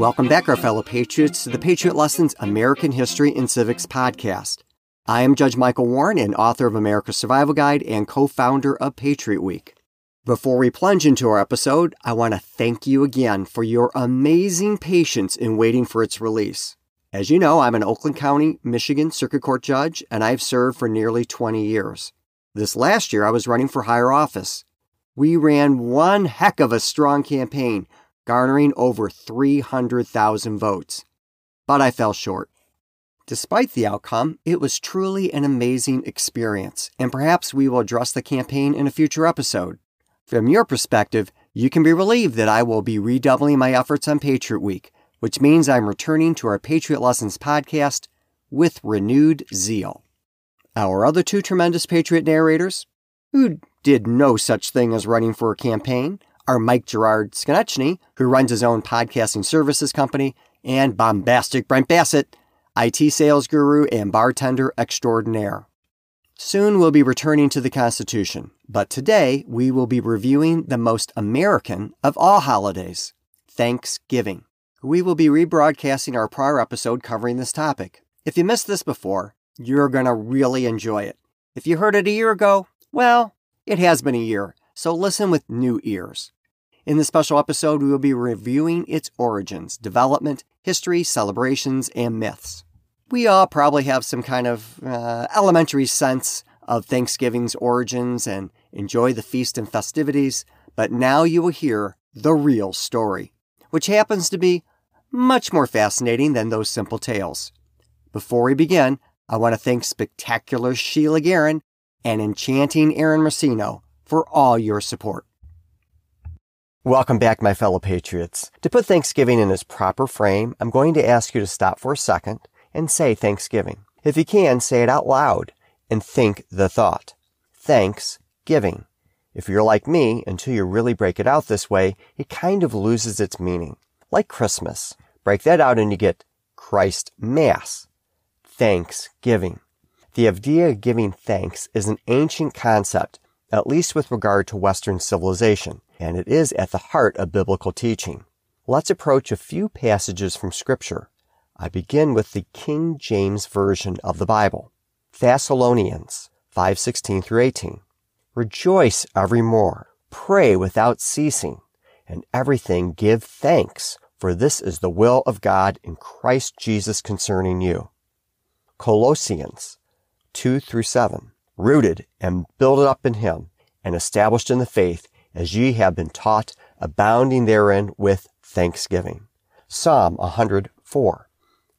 Welcome back, our fellow patriots, to the Patriot Lessons American History and Civics podcast. I am Judge Michael Warren, and author of America's Survival Guide and co founder of Patriot Week. Before we plunge into our episode, I want to thank you again for your amazing patience in waiting for its release. As you know, I'm an Oakland County, Michigan Circuit Court judge, and I've served for nearly 20 years. This last year, I was running for higher office. We ran one heck of a strong campaign, garnering over 300,000 votes. But I fell short. Despite the outcome, it was truly an amazing experience, and perhaps we will address the campaign in a future episode. From your perspective, you can be relieved that I will be redoubling my efforts on Patriot Week, which means I'm returning to our Patriot Lessons podcast with renewed zeal. Our other two tremendous Patriot narrators, who did no such thing as running for a campaign, are Mike Gerard Skonechny, who runs his own podcasting services company, and bombastic Brent Bassett, IT sales guru and bartender extraordinaire. Soon we'll be returning to the Constitution, but today we will be reviewing the most American of all holidays, Thanksgiving. We will be rebroadcasting our prior episode covering this topic. If you missed this before, you're going to really enjoy it. If you heard it a year ago, well, it has been a year, so listen with new ears. In this special episode, we will be reviewing its origins, development, history, celebrations, and myths. We all probably have some kind of uh, elementary sense of Thanksgiving's origins and enjoy the feast and festivities, but now you will hear the real story, which happens to be much more fascinating than those simple tales. Before we begin, I want to thank spectacular Sheila Guerin and enchanting Aaron Racino for all your support. Welcome back, my fellow patriots. To put Thanksgiving in its proper frame, I'm going to ask you to stop for a second and say Thanksgiving. If you can, say it out loud and think the thought. Thanksgiving. If you're like me, until you really break it out this way, it kind of loses its meaning. Like Christmas. Break that out and you get Christ Mass thanksgiving. The idea of giving thanks is an ancient concept, at least with regard to Western civilization, and it is at the heart of biblical teaching. Let's approach a few passages from Scripture. I begin with the King James Version of the Bible. Thessalonians 5:16 through 18. Rejoice evermore, pray without ceasing, and everything give thanks, for this is the will of God in Christ Jesus concerning you. Colossians 2 through 7. Rooted and builded up in him and established in the faith as ye have been taught, abounding therein with thanksgiving. Psalm 104.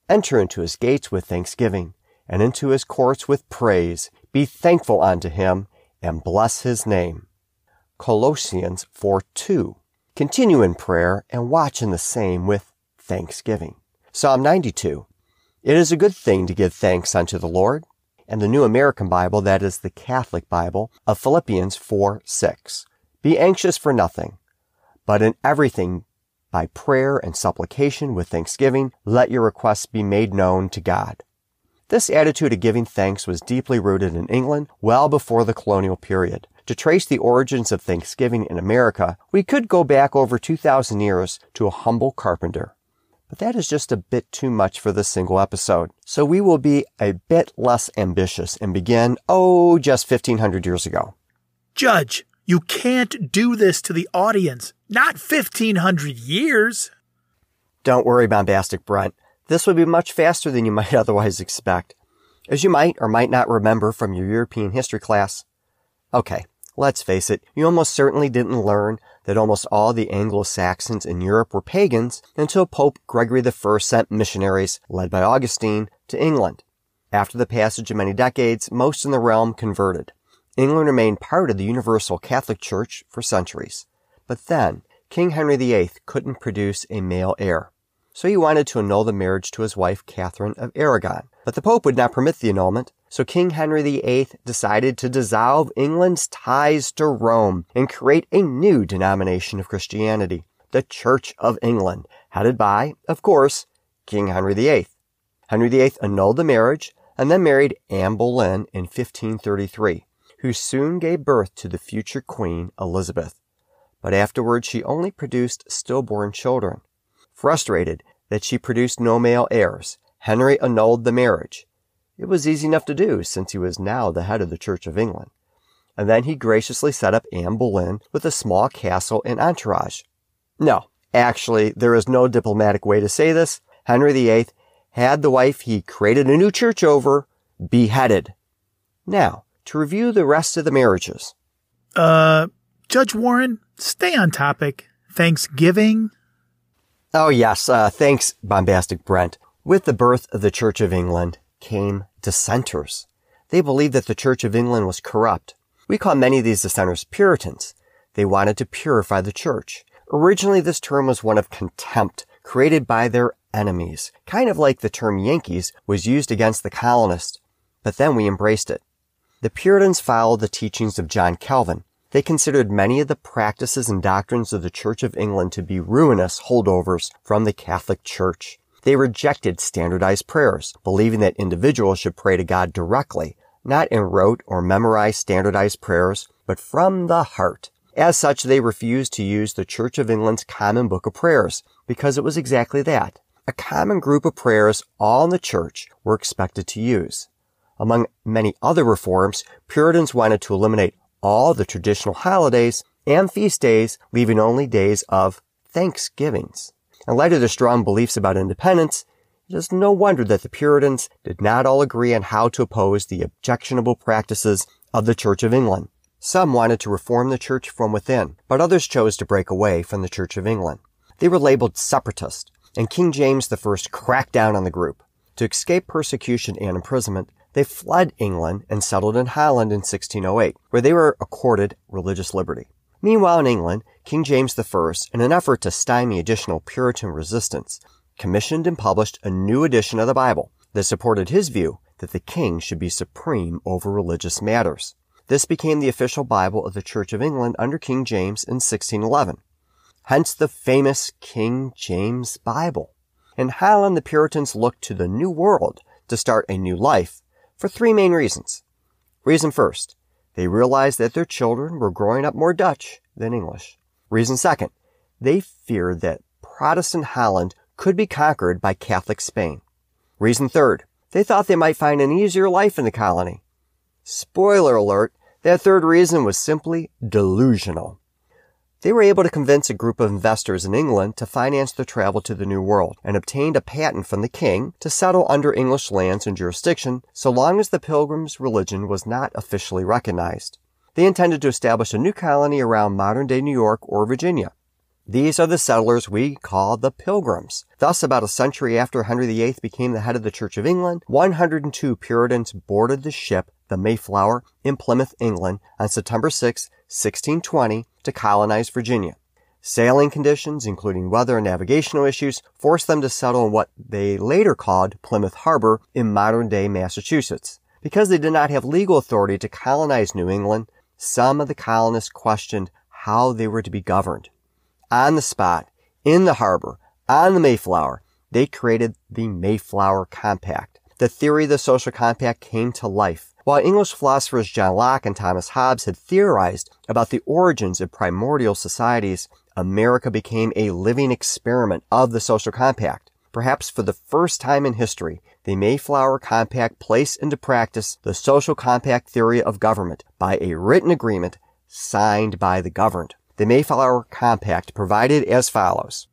Enter into his gates with thanksgiving and into his courts with praise. Be thankful unto him and bless his name. Colossians 4 2. Continue in prayer and watch in the same with thanksgiving. Psalm 92. It is a good thing to give thanks unto the Lord. And the New American Bible, that is the Catholic Bible, of Philippians 4 6. Be anxious for nothing, but in everything, by prayer and supplication with thanksgiving, let your requests be made known to God. This attitude of giving thanks was deeply rooted in England well before the colonial period. To trace the origins of Thanksgiving in America, we could go back over 2,000 years to a humble carpenter. But that is just a bit too much for this single episode. So we will be a bit less ambitious and begin, oh, just 1500 years ago. Judge, you can't do this to the audience. Not 1500 years. Don't worry, bombastic Brent. This will be much faster than you might otherwise expect. As you might or might not remember from your European history class. Okay, let's face it, you almost certainly didn't learn that almost all the Anglo-Saxons in Europe were pagans until Pope Gregory I sent missionaries, led by Augustine, to England. After the passage of many decades, most in the realm converted. England remained part of the Universal Catholic Church for centuries. But then, King Henry VIII couldn't produce a male heir. So he wanted to annul the marriage to his wife Catherine of Aragon. But the Pope would not permit the annulment, so King Henry VIII decided to dissolve England's ties to Rome and create a new denomination of Christianity, the Church of England, headed by, of course, King Henry VIII. Henry VIII annulled the marriage and then married Anne Boleyn in 1533, who soon gave birth to the future Queen Elizabeth. But afterwards she only produced stillborn children. Frustrated, that she produced no male heirs, Henry annulled the marriage. It was easy enough to do since he was now the head of the Church of England. And then he graciously set up Anne Boleyn with a small castle and entourage. No, actually, there is no diplomatic way to say this. Henry VIII had the wife he created a new church over beheaded. Now, to review the rest of the marriages. Uh, Judge Warren, stay on topic. Thanksgiving? Oh, yes. Uh, thanks, bombastic Brent. With the birth of the Church of England came dissenters. They believed that the Church of England was corrupt. We call many of these dissenters Puritans. They wanted to purify the church. Originally, this term was one of contempt, created by their enemies, kind of like the term Yankees was used against the colonists. But then we embraced it. The Puritans followed the teachings of John Calvin. They considered many of the practices and doctrines of the Church of England to be ruinous holdovers from the Catholic Church. They rejected standardized prayers, believing that individuals should pray to God directly, not in rote or memorized standardized prayers, but from the heart. As such, they refused to use the Church of England's Common Book of Prayers, because it was exactly that, a common group of prayers all in the church were expected to use. Among many other reforms, Puritans wanted to eliminate all the traditional holidays and feast days, leaving only days of Thanksgivings. In light of their strong beliefs about independence, it is no wonder that the Puritans did not all agree on how to oppose the objectionable practices of the Church of England. Some wanted to reform the church from within, but others chose to break away from the Church of England. They were labeled separatists, and King James I cracked down on the group. To escape persecution and imprisonment, they fled England and settled in Holland in 1608, where they were accorded religious liberty. Meanwhile, in England, King James I, in an effort to stymie additional Puritan resistance, commissioned and published a new edition of the Bible that supported his view that the king should be supreme over religious matters. This became the official Bible of the Church of England under King James in 1611. Hence the famous King James Bible. In Holland, the Puritans looked to the New World to start a new life for three main reasons. Reason first, they realized that their children were growing up more Dutch than English. Reason second, they feared that Protestant Holland could be conquered by Catholic Spain. Reason third, they thought they might find an easier life in the colony. Spoiler alert, that third reason was simply delusional. They were able to convince a group of investors in England to finance their travel to the New World and obtained a patent from the king to settle under English lands and jurisdiction so long as the pilgrims' religion was not officially recognized. They intended to establish a new colony around modern day New York or Virginia. These are the settlers we call the Pilgrims. Thus, about a century after Henry VIII became the head of the Church of England, 102 Puritans boarded the ship, the Mayflower, in Plymouth, England, on September 6, 1620, to colonize Virginia. Sailing conditions, including weather and navigational issues, forced them to settle in what they later called Plymouth Harbor in modern day Massachusetts. Because they did not have legal authority to colonize New England, some of the colonists questioned how they were to be governed. On the spot, in the harbor, on the Mayflower, they created the Mayflower Compact. The theory of the social compact came to life while English philosophers John Locke and Thomas Hobbes had theorized about the origins of primordial societies, America became a living experiment of the social compact. Perhaps for the first time in history, the Mayflower Compact placed into practice the social compact theory of government by a written agreement signed by the governed. The Mayflower Compact provided as follows.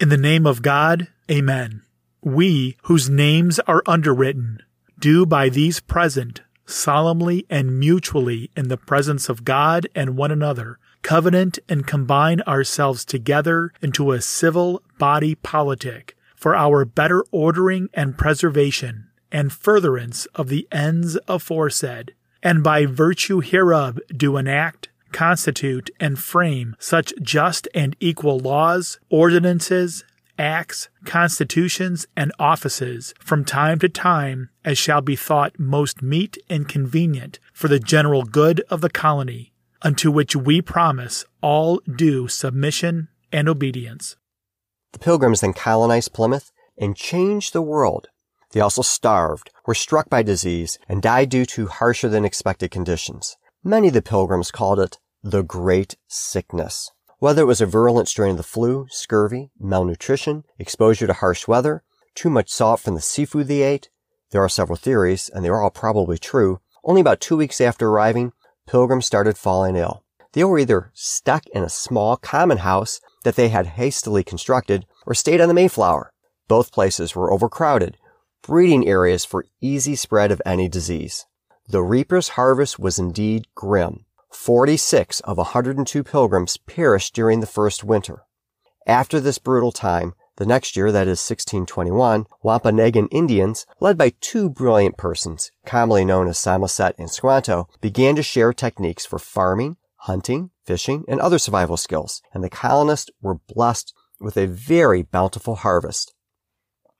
In the name of God, Amen. We, whose names are underwritten, do by these present solemnly and mutually in the presence of God and one another covenant and combine ourselves together into a civil body politic for our better ordering and preservation and furtherance of the ends aforesaid, and by virtue hereof do enact, constitute, and frame such just and equal laws, ordinances, acts, constitutions, and offices from time to time as shall be thought most meet and convenient for the general good of the colony, unto which we promise all due submission and obedience. The pilgrims then colonized Plymouth and changed the world. They also starved, were struck by disease, and died due to harsher than expected conditions. Many of the pilgrims called it the Great Sickness. Whether it was a virulent strain of the flu, scurvy, malnutrition, exposure to harsh weather, too much salt from the seafood they ate, there are several theories, and they are all probably true. Only about two weeks after arriving, pilgrims started falling ill. They were either stuck in a small common house that they had hastily constructed or stayed on the Mayflower. Both places were overcrowded, breeding areas for easy spread of any disease. The reaper's harvest was indeed grim. 46 of 102 pilgrims perished during the first winter. After this brutal time, the next year, that is 1621, Wampanoag Indians, led by two brilliant persons, commonly known as Samoset and Squanto, began to share techniques for farming, hunting, fishing, and other survival skills, and the colonists were blessed with a very bountiful harvest.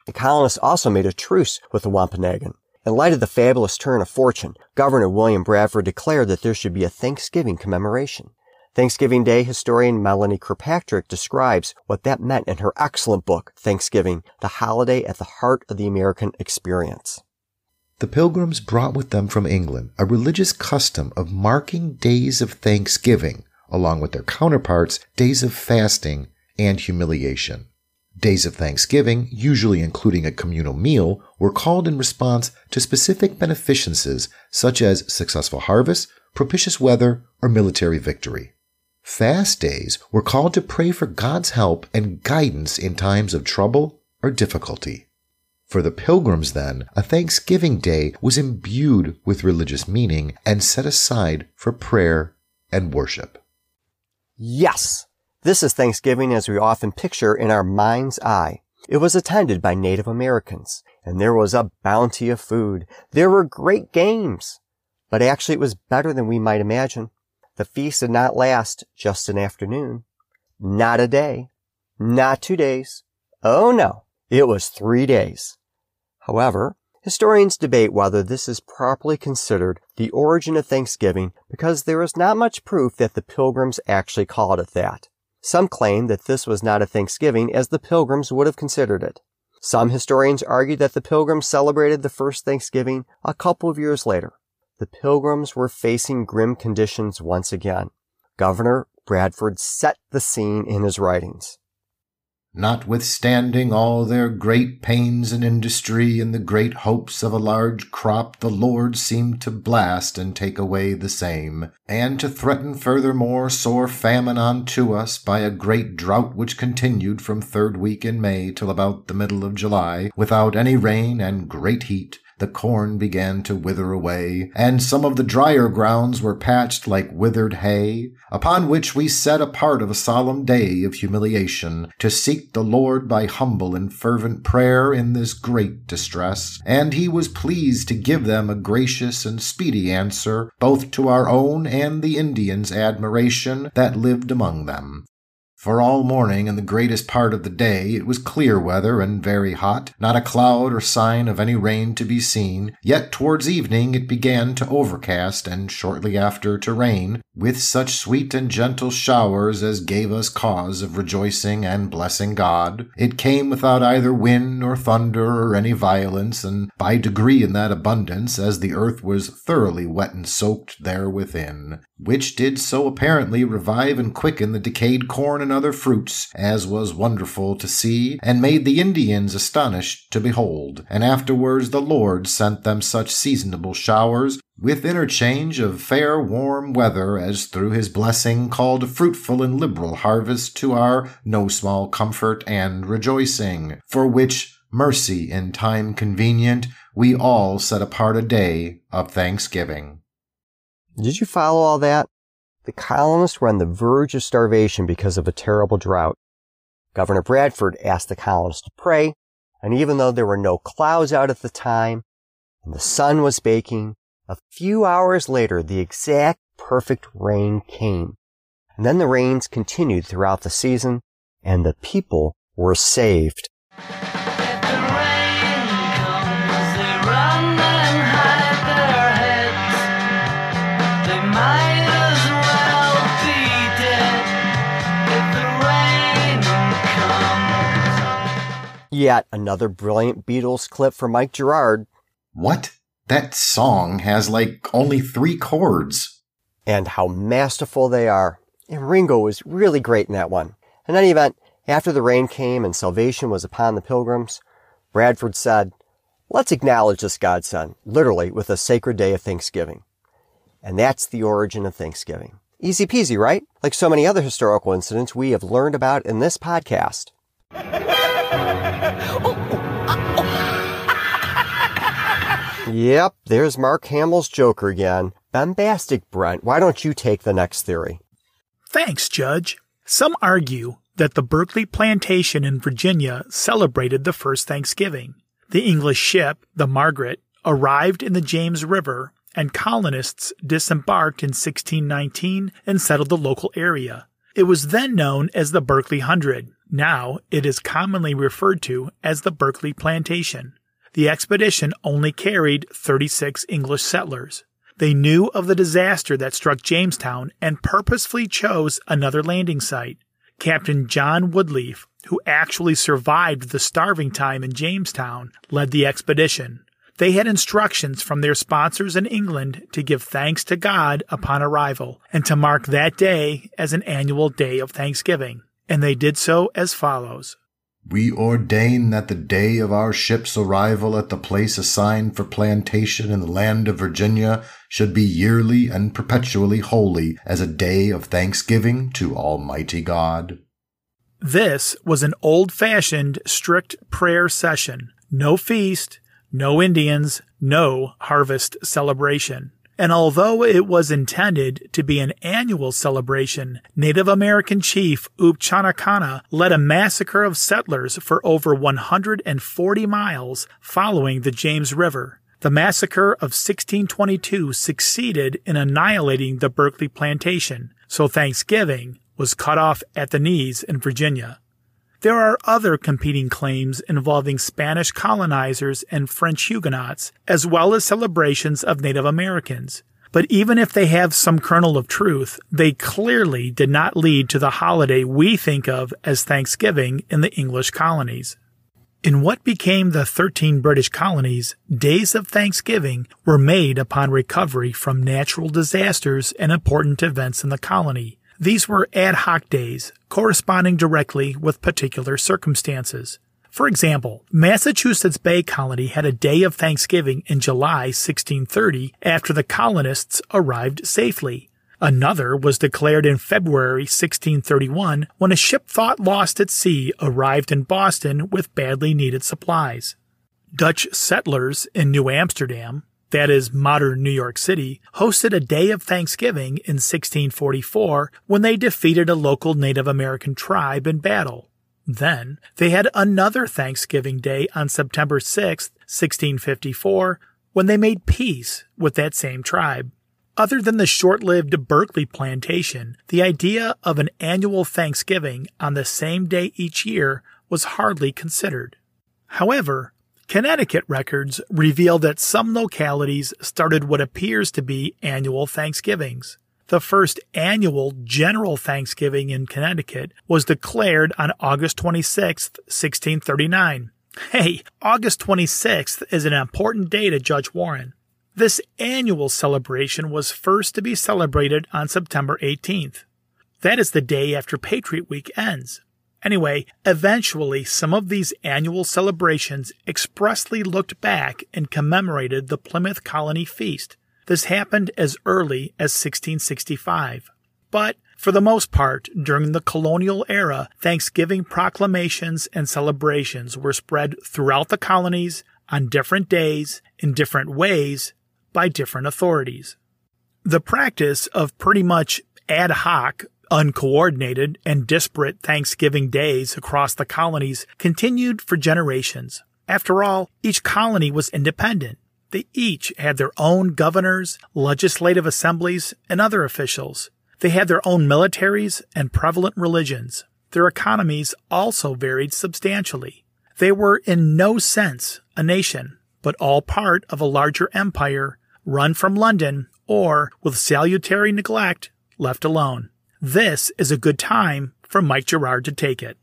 The colonists also made a truce with the Wampanoag. In light of the fabulous turn of fortune, Governor William Bradford declared that there should be a Thanksgiving commemoration. Thanksgiving Day historian Melanie Kirkpatrick describes what that meant in her excellent book, Thanksgiving, the holiday at the heart of the American experience. The Pilgrims brought with them from England a religious custom of marking days of thanksgiving, along with their counterparts, days of fasting and humiliation. Days of Thanksgiving, usually including a communal meal, were called in response to specific beneficences such as successful harvest, propitious weather, or military victory. Fast days were called to pray for God's help and guidance in times of trouble or difficulty. For the pilgrims, then, a Thanksgiving Day was imbued with religious meaning and set aside for prayer and worship. Yes, this is Thanksgiving as we often picture in our mind's eye. It was attended by Native Americans, and there was a bounty of food. There were great games, but actually it was better than we might imagine. The feast did not last just an afternoon, not a day, not two days. Oh no, it was three days. However, historians debate whether this is properly considered the origin of Thanksgiving because there is not much proof that the pilgrims actually called it that. Some claim that this was not a Thanksgiving as the pilgrims would have considered it. Some historians argue that the pilgrims celebrated the first Thanksgiving a couple of years later the pilgrims were facing grim conditions once again. Governor Bradford set the scene in his writings. Notwithstanding all their great pains and industry and the great hopes of a large crop, the Lord seemed to blast and take away the same, and to threaten furthermore sore famine unto us by a great drought which continued from third week in May till about the middle of July, without any rain and great heat the corn began to wither away, and some of the drier grounds were patched like withered hay, upon which we set a part of a solemn day of humiliation to seek the Lord by humble and fervent prayer in this great distress, and he was pleased to give them a gracious and speedy answer, both to our own and the Indians' admiration that lived among them. For all morning and the greatest part of the day it was clear weather and very hot, not a cloud or sign of any rain to be seen, yet towards evening it began to overcast and shortly after to rain, with such sweet and gentle showers as gave us cause of rejoicing and blessing God. It came without either wind or thunder or any violence, and by degree in that abundance as the earth was thoroughly wet and soaked there within, which did so apparently revive and quicken the decayed corn and other fruits, as was wonderful to see, and made the Indians astonished to behold. And afterwards the Lord sent them such seasonable showers, with interchange of fair warm weather, as through his blessing called a fruitful and liberal harvest to our no small comfort and rejoicing, for which mercy in time convenient we all set apart a day of thanksgiving. Did you follow all that? The colonists were on the verge of starvation because of a terrible drought. Governor Bradford asked the colonists to pray, and even though there were no clouds out at the time, and the sun was baking, a few hours later the exact perfect rain came. And then the rains continued throughout the season, and the people were saved. Yet another brilliant Beatles clip for Mike Gerard. What? That song has like only three chords. And how masterful they are. And Ringo was really great in that one. In any event, after the rain came and salvation was upon the pilgrims, Bradford said, Let's acknowledge this godsend, literally, with a sacred day of Thanksgiving. And that's the origin of Thanksgiving. Easy peasy, right? Like so many other historical incidents we have learned about in this podcast. Yep, there's Mark Hamill's Joker again. Bombastic, Brent. Why don't you take the next theory? Thanks, Judge. Some argue that the Berkeley Plantation in Virginia celebrated the first Thanksgiving. The English ship, the Margaret, arrived in the James River and colonists disembarked in 1619 and settled the local area. It was then known as the Berkeley Hundred. Now it is commonly referred to as the Berkeley Plantation. The expedition only carried 36 English settlers. They knew of the disaster that struck Jamestown and purposefully chose another landing site. Captain John Woodlief, who actually survived the starving time in Jamestown, led the expedition. They had instructions from their sponsors in England to give thanks to God upon arrival and to mark that day as an annual day of thanksgiving. And they did so as follows. We ordain that the day of our ship's arrival at the place assigned for plantation in the land of Virginia should be yearly and perpetually holy as a day of thanksgiving to Almighty God. This was an old fashioned, strict prayer session. No feast, no Indians, no harvest celebration. And although it was intended to be an annual celebration, Native American chief Opechancanough led a massacre of settlers for over 140 miles following the James River. The massacre of 1622 succeeded in annihilating the Berkeley plantation, so Thanksgiving was cut off at the knees in Virginia. There are other competing claims involving Spanish colonizers and French Huguenots, as well as celebrations of Native Americans. But even if they have some kernel of truth, they clearly did not lead to the holiday we think of as Thanksgiving in the English colonies. In what became the 13 British colonies, days of Thanksgiving were made upon recovery from natural disasters and important events in the colony, these were ad hoc days, corresponding directly with particular circumstances. For example, Massachusetts Bay Colony had a day of Thanksgiving in July 1630 after the colonists arrived safely. Another was declared in February 1631 when a ship thought lost at sea arrived in Boston with badly needed supplies. Dutch settlers in New Amsterdam that is modern New York City, hosted a day of Thanksgiving in 1644 when they defeated a local Native American tribe in battle. Then they had another Thanksgiving Day on September 6, 1654, when they made peace with that same tribe. Other than the short-lived Berkeley plantation, the idea of an annual Thanksgiving on the same day each year was hardly considered. However, Connecticut records reveal that some localities started what appears to be annual Thanksgivings. The first annual general Thanksgiving in Connecticut was declared on August 26, 1639. Hey, August 26th is an important day to Judge Warren. This annual celebration was first to be celebrated on September 18th. That is the day after Patriot Week ends. Anyway, eventually some of these annual celebrations expressly looked back and commemorated the Plymouth Colony Feast. This happened as early as 1665. But for the most part, during the colonial era, Thanksgiving proclamations and celebrations were spread throughout the colonies on different days in different ways by different authorities. The practice of pretty much ad hoc uncoordinated, and disparate Thanksgiving days across the colonies continued for generations. After all, each colony was independent. They each had their own governors, legislative assemblies, and other officials. They had their own militaries and prevalent religions. Their economies also varied substantially. They were in no sense a nation, but all part of a larger empire run from London or, with salutary neglect, left alone. This is a good time for Mike Gerard to take it.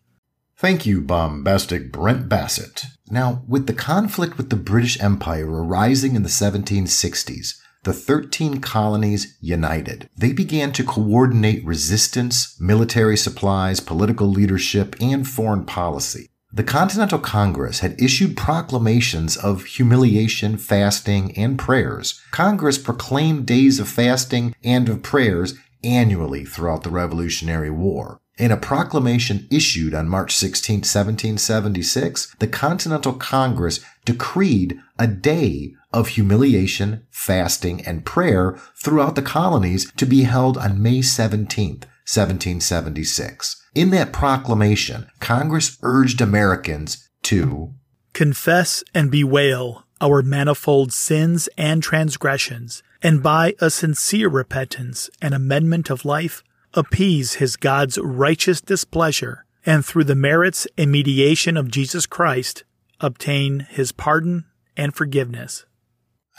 Thank you, bombastic Brent Bassett. Now, with the conflict with the British Empire arising in the 1760s, the 13 colonies united. They began to coordinate resistance, military supplies, political leadership, and foreign policy. The Continental Congress had issued proclamations of humiliation, fasting, and prayers. Congress proclaimed days of fasting and of prayers annually throughout the Revolutionary War. In a proclamation issued on March 16, 1776, the Continental Congress decreed a day of humiliation, fasting, and prayer throughout the colonies to be held on May 17, 1776. In that proclamation, Congress urged Americans to confess and bewail our manifold sins and transgressions, and by a sincere repentance and amendment of life, appease his God's righteous displeasure, and through the merits and mediation of Jesus Christ, obtain his pardon and forgiveness.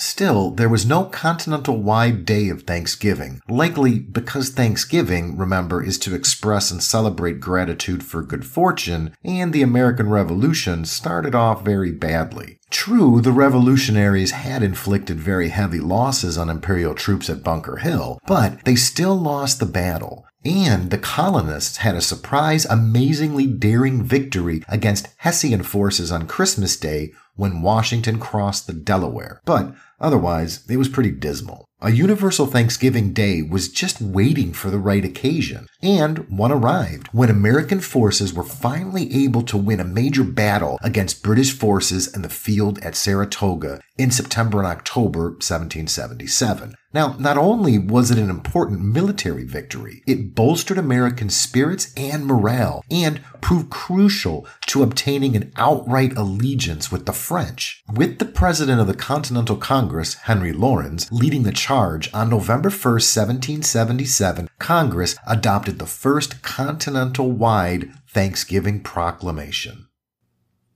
Still, there was no continental wide day of Thanksgiving, likely because Thanksgiving, remember, is to express and celebrate gratitude for good fortune, and the American Revolution started off very badly. True, the revolutionaries had inflicted very heavy losses on imperial troops at Bunker Hill, but they still lost the battle. And the colonists had a surprise, amazingly daring victory against Hessian forces on Christmas Day when Washington crossed the Delaware. But otherwise, it was pretty dismal. A universal Thanksgiving Day was just waiting for the right occasion, and one arrived when American forces were finally able to win a major battle against British forces in the field at Saratoga in September and October 1777. Now, not only was it an important military victory, it bolstered American spirits and morale and proved crucial to obtaining an outright allegiance with the French. With the president of the Continental Congress, Henry Laurens, leading the charge on November 1, 1777, Congress adopted the first continental wide Thanksgiving proclamation.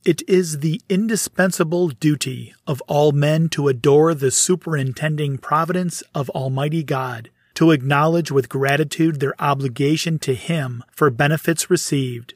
It is the indispensable duty of all men to adore the superintending providence of Almighty God, to acknowledge with gratitude their obligation to Him for benefits received,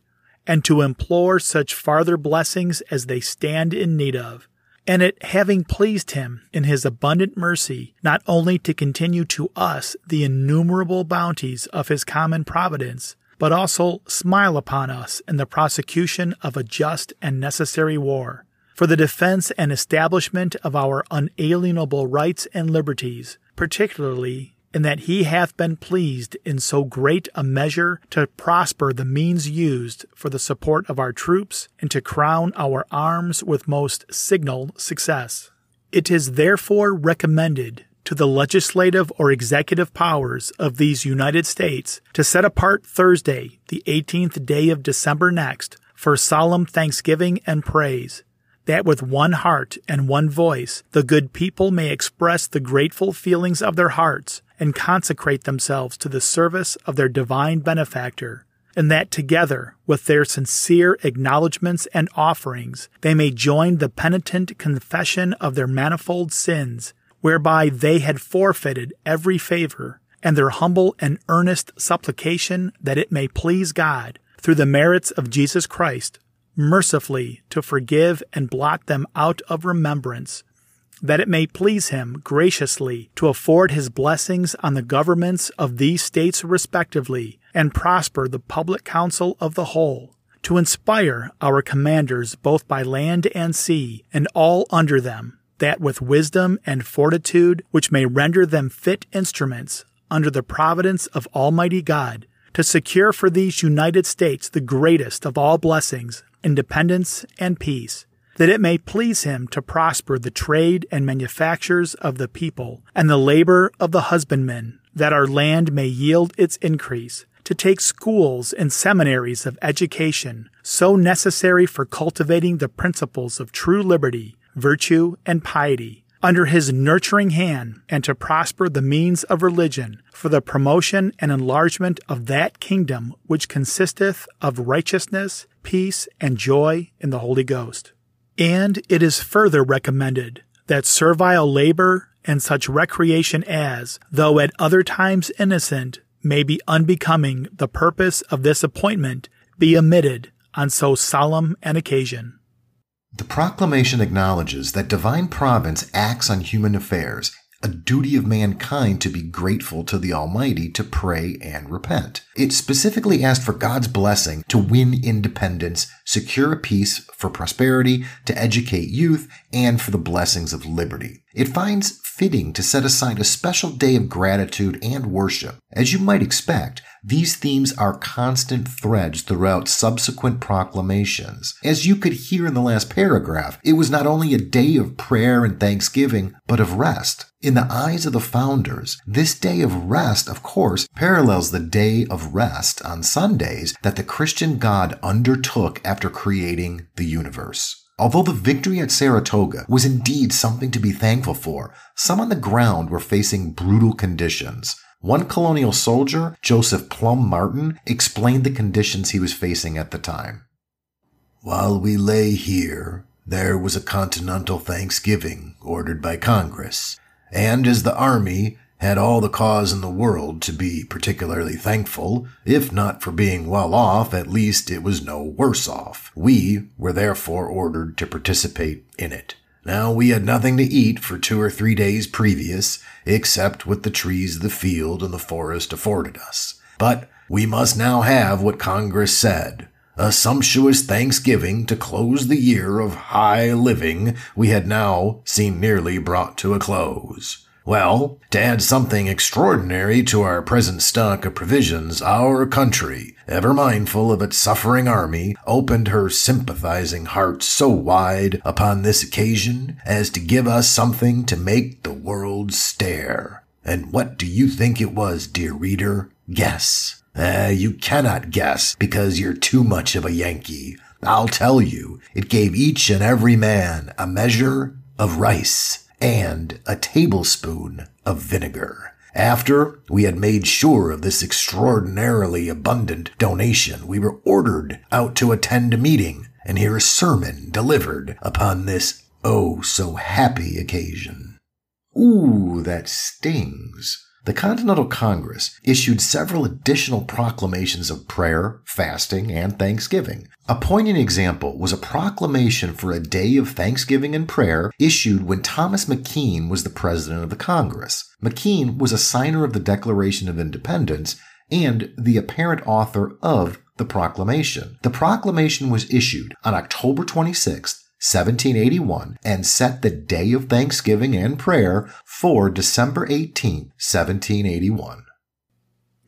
and to implore such farther blessings as they stand in need of. And it having pleased Him in His abundant mercy, not only to continue to us the innumerable bounties of His common providence, but also smile upon us in the prosecution of a just and necessary war, for the defense and establishment of our unalienable rights and liberties, particularly in that he hath been pleased in so great a measure to prosper the means used for the support of our troops and to crown our arms with most signal success. It is therefore recommended to the legislative or executive powers of these United States to set apart Thursday, the 18th day of December next, for solemn thanksgiving and praise, that with one heart and one voice the good people may express the grateful feelings of their hearts and consecrate themselves to the service of their divine benefactor, and that together with their sincere acknowledgments and offerings they may join the penitent confession of their manifold sins whereby they had forfeited every favor, and their humble and earnest supplication that it may please God, through the merits of Jesus Christ, mercifully to forgive and blot them out of remembrance, that it may please him graciously to afford his blessings on the governments of these states respectively, and prosper the public council of the whole, to inspire our commanders both by land and sea, and all under them, that with wisdom and fortitude which may render them fit instruments under the providence of Almighty God to secure for these United States the greatest of all blessings, independence and peace, that it may please him to prosper the trade and manufactures of the people and the labor of the husbandman, that our land may yield its increase, to take schools and seminaries of education so necessary for cultivating the principles of true liberty virtue, and piety under his nurturing hand and to prosper the means of religion for the promotion and enlargement of that kingdom which consisteth of righteousness, peace, and joy in the Holy Ghost. And it is further recommended that servile labor and such recreation as, though at other times innocent, may be unbecoming the purpose of this appointment be omitted on so solemn an occasion. The proclamation acknowledges that divine providence acts on human affairs, a duty of mankind to be grateful to the Almighty to pray and repent. It specifically asked for God's blessing to win independence, secure peace for prosperity, to educate youth, and for the blessings of liberty. It finds fitting to set aside a special day of gratitude and worship. As you might expect, these themes are constant threads throughout subsequent proclamations. As you could hear in the last paragraph, it was not only a day of prayer and thanksgiving, but of rest. In the eyes of the founders, this day of rest, of course, parallels the day of rest on Sundays that the Christian God undertook after creating the universe. Although the victory at Saratoga was indeed something to be thankful for, some on the ground were facing brutal conditions. One colonial soldier, Joseph Plumb Martin, explained the conditions he was facing at the time. While we lay here, there was a continental Thanksgiving ordered by Congress, and as the Army had all the cause in the world to be particularly thankful. If not for being well off, at least it was no worse off. We were therefore ordered to participate in it. Now we had nothing to eat for two or three days previous, except what the trees of the field and the forest afforded us. But we must now have what Congress said. A sumptuous Thanksgiving to close the year of high living we had now seen nearly brought to a close. Well, to add something extraordinary to our present stock of provisions, our country, ever mindful of its suffering army, opened her sympathizing heart so wide upon this occasion as to give us something to make the world stare. And what do you think it was, dear reader? Guess. Eh, you cannot guess because you're too much of a Yankee. I'll tell you, it gave each and every man a measure of rice and a tablespoon of vinegar. After we had made sure of this extraordinarily abundant donation, we were ordered out to attend a meeting and hear a sermon delivered upon this oh so happy occasion. Ooh, that stings. The Continental Congress issued several additional proclamations of prayer, fasting, and thanksgiving. A poignant example was a proclamation for a day of thanksgiving and prayer issued when Thomas McKean was the president of the Congress. McKean was a signer of the Declaration of Independence and the apparent author of the proclamation. The proclamation was issued on October 26, 1781 and set the day of thanksgiving and prayer for December 18, 1781.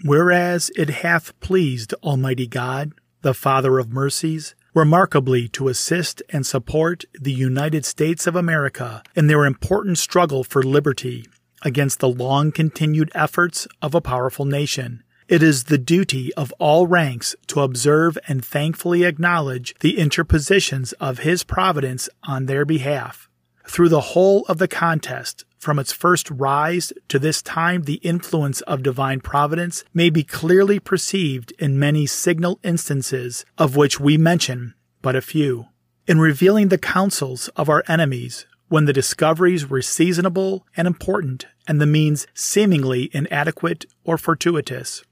Whereas it hath pleased Almighty God, the Father of mercies, remarkably to assist and support the United States of America in their important struggle for liberty against the long continued efforts of a powerful nation it is the duty of all ranks to observe and thankfully acknowledge the interpositions of His providence on their behalf. Through the whole of the contest, from its first rise to this time, the influence of divine providence may be clearly perceived in many signal instances, of which we mention but a few. In revealing the counsels of our enemies, when the discoveries were seasonable and important, and the means seemingly inadequate or fortuitous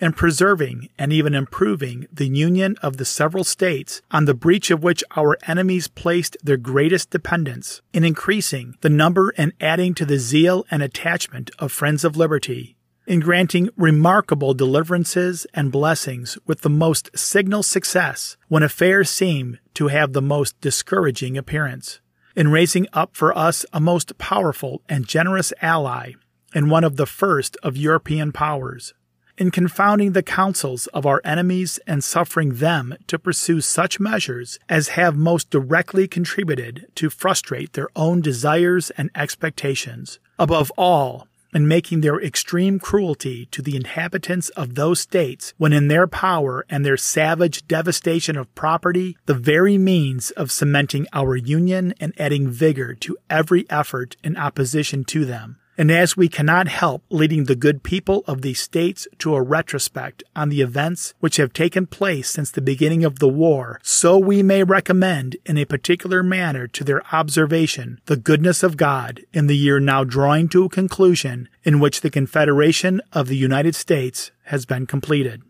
and preserving and even improving the union of the several states on the breach of which our enemies placed their greatest dependence, in increasing the number and adding to the zeal and attachment of friends of liberty, in granting remarkable deliverances and blessings with the most signal success when affairs seem to have the most discouraging appearance, in raising up for us a most powerful and generous ally and one of the first of European powers, in confounding the counsels of our enemies and suffering them to pursue such measures as have most directly contributed to frustrate their own desires and expectations. Above all, in making their extreme cruelty to the inhabitants of those states when in their power and their savage devastation of property, the very means of cementing our union and adding vigor to every effort in opposition to them. And as we cannot help leading the good people of these states to a retrospect on the events which have taken place since the beginning of the war, so we may recommend in a particular manner to their observation the goodness of God in the year now drawing to a conclusion in which the Confederation of the United States has been completed.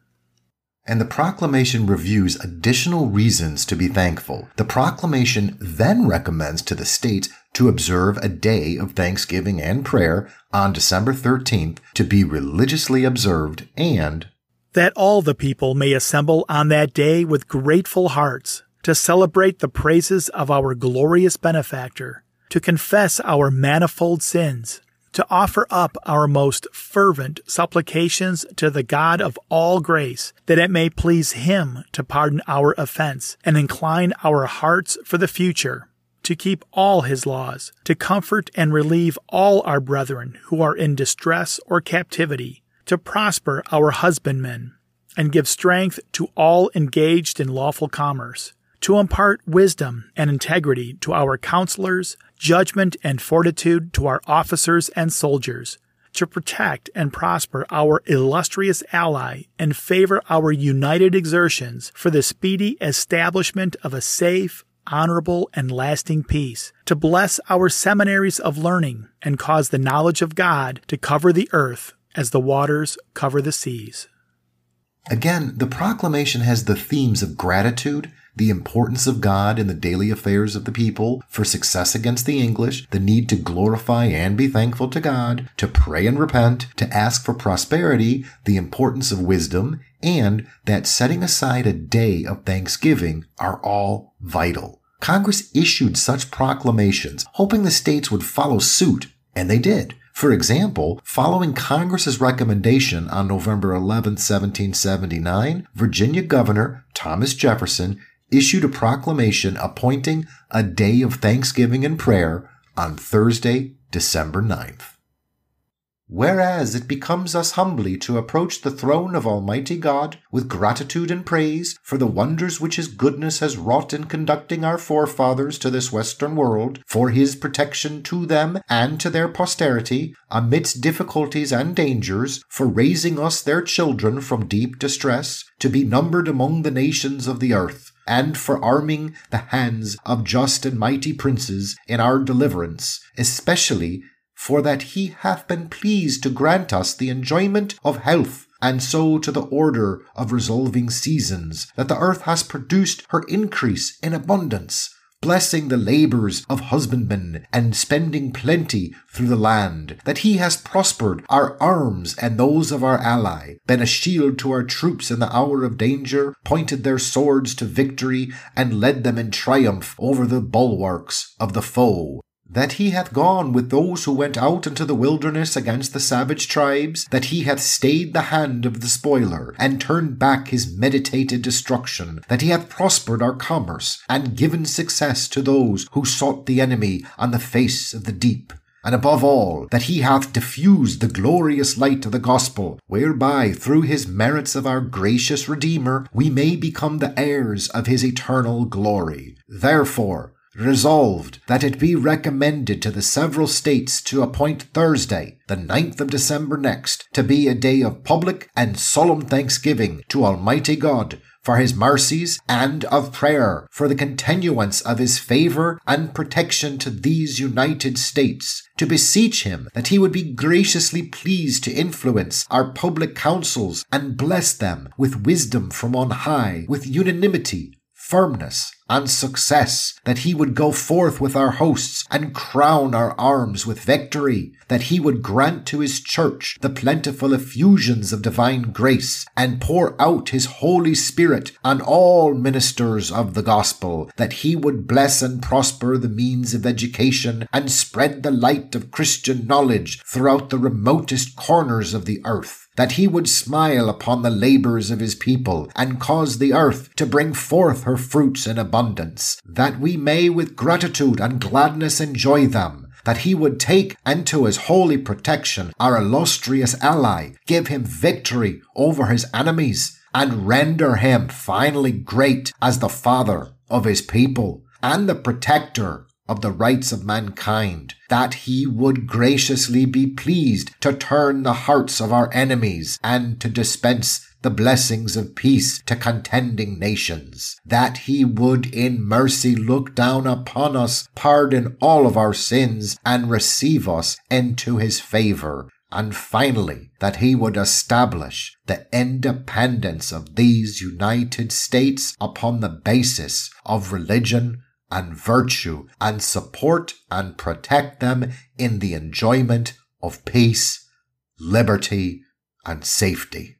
and the proclamation reviews additional reasons to be thankful. The proclamation then recommends to the states to observe a day of thanksgiving and prayer on December 13th to be religiously observed and that all the people may assemble on that day with grateful hearts to celebrate the praises of our glorious benefactor, to confess our manifold sins, to offer up our most fervent supplications to the God of all grace, that it may please him to pardon our offense and incline our hearts for the future, to keep all his laws, to comfort and relieve all our brethren who are in distress or captivity, to prosper our husbandmen, and give strength to all engaged in lawful commerce, to impart wisdom and integrity to our counselors, judgment and fortitude to our officers and soldiers, to protect and prosper our illustrious ally and favor our united exertions for the speedy establishment of a safe, honorable, and lasting peace, to bless our seminaries of learning and cause the knowledge of God to cover the earth as the waters cover the seas. Again, the proclamation has the themes of gratitude, the importance of God in the daily affairs of the people, for success against the English, the need to glorify and be thankful to God, to pray and repent, to ask for prosperity, the importance of wisdom, and that setting aside a day of thanksgiving are all vital. Congress issued such proclamations, hoping the states would follow suit, and they did. For example, following Congress's recommendation on November 11, 1779, Virginia Governor Thomas Jefferson issued a proclamation appointing a day of thanksgiving and prayer on Thursday, December 9th. Whereas it becomes us humbly to approach the throne of Almighty God with gratitude and praise for the wonders which His goodness has wrought in conducting our forefathers to this western world, for His protection to them and to their posterity, amidst difficulties and dangers, for raising us their children from deep distress, to be numbered among the nations of the earth, and for arming the hands of just and mighty princes in our deliverance, especially for that he hath been pleased to grant us the enjoyment of health, and so to the order of resolving seasons, that the earth has produced her increase in abundance, blessing the labours of husbandmen, and spending plenty through the land, that he has prospered our arms and those of our ally, been a shield to our troops in the hour of danger, pointed their swords to victory, and led them in triumph over the bulwarks of the foe that he hath gone with those who went out into the wilderness against the savage tribes, that he hath stayed the hand of the spoiler, and turned back his meditated destruction, that he hath prospered our commerce, and given success to those who sought the enemy on the face of the deep. And above all, that he hath diffused the glorious light of the gospel, whereby through his merits of our gracious Redeemer we may become the heirs of his eternal glory. Therefore, resolved that it be recommended to the several states to appoint Thursday, the 9th of December next, to be a day of public and solemn thanksgiving to Almighty God for his mercies and of prayer for the continuance of his favor and protection to these United States, to beseech him that he would be graciously pleased to influence our public councils and bless them with wisdom from on high, with unanimity, firmness, and success, that he would go forth with our hosts and crown our arms with victory, that he would grant to his church the plentiful effusions of divine grace, and pour out his Holy Spirit on all ministers of the gospel, that he would bless and prosper the means of education, and spread the light of Christian knowledge throughout the remotest corners of the earth that he would smile upon the labors of his people, and cause the earth to bring forth her fruits in abundance, that we may with gratitude and gladness enjoy them, that he would take into his holy protection our illustrious ally, give him victory over his enemies, and render him finally great as the father of his people, and the protector of the rights of mankind, that he would graciously be pleased to turn the hearts of our enemies and to dispense the blessings of peace to contending nations, that he would in mercy look down upon us, pardon all of our sins, and receive us into his favor, and finally that he would establish the independence of these United States upon the basis of religion and virtue and support and protect them in the enjoyment of peace, liberty, and safety.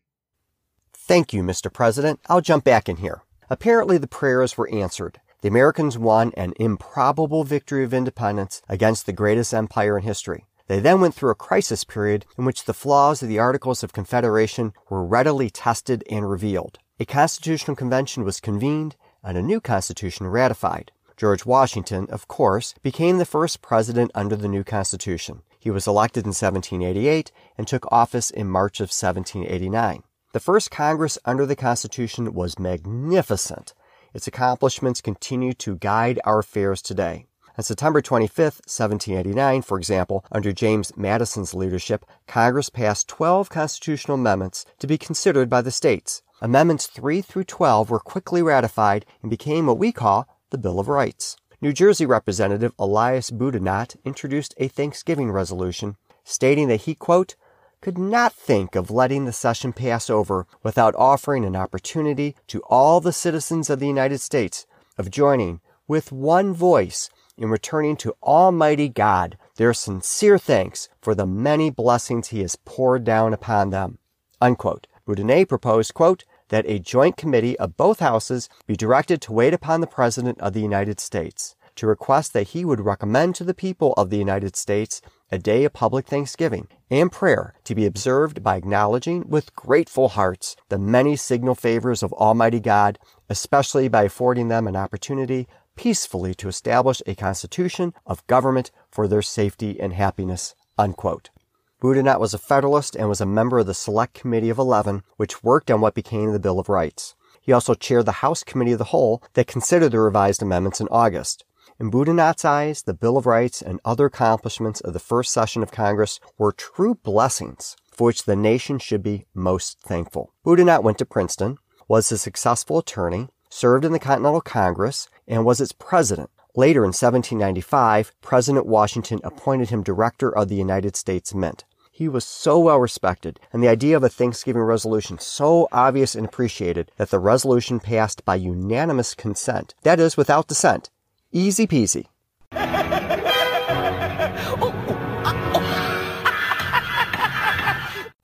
Thank you, Mr. President. I'll jump back in here. Apparently, the prayers were answered. The Americans won an improbable victory of independence against the greatest empire in history. They then went through a crisis period in which the flaws of the Articles of Confederation were readily tested and revealed. A constitutional convention was convened and a new constitution ratified. George Washington, of course, became the first president under the new constitution. He was elected in 1788 and took office in March of 1789. The first Congress under the Constitution was magnificent. Its accomplishments continue to guide our affairs today. On September 25, 1789, for example, under James Madison's leadership, Congress passed 12 constitutional amendments to be considered by the states. Amendments 3 through 12 were quickly ratified and became what we call the Bill of Rights. New Jersey Representative Elias Boudinot introduced a Thanksgiving resolution stating that he, quote, could not think of letting the session pass over without offering an opportunity to all the citizens of the United States of joining with one voice in returning to Almighty God their sincere thanks for the many blessings he has poured down upon them. Unquote. Boudinot proposed, quote, that a joint committee of both houses be directed to wait upon the President of the United States, to request that he would recommend to the people of the United States a day of public thanksgiving and prayer to be observed by acknowledging with grateful hearts the many signal favors of Almighty God, especially by affording them an opportunity peacefully to establish a constitution of government for their safety and happiness. Unquote. Boudinot was a Federalist and was a member of the Select Committee of Eleven, which worked on what became the Bill of Rights. He also chaired the House Committee of the Whole that considered the revised amendments in August. In Boudinot's eyes, the Bill of Rights and other accomplishments of the first session of Congress were true blessings for which the nation should be most thankful. Boudinot went to Princeton, was a successful attorney, served in the Continental Congress, and was its president. Later in 1795, President Washington appointed him director of the United States Mint. He was so well respected, and the idea of a Thanksgiving resolution so obvious and appreciated that the resolution passed by unanimous consent. That is, without dissent. Easy peasy.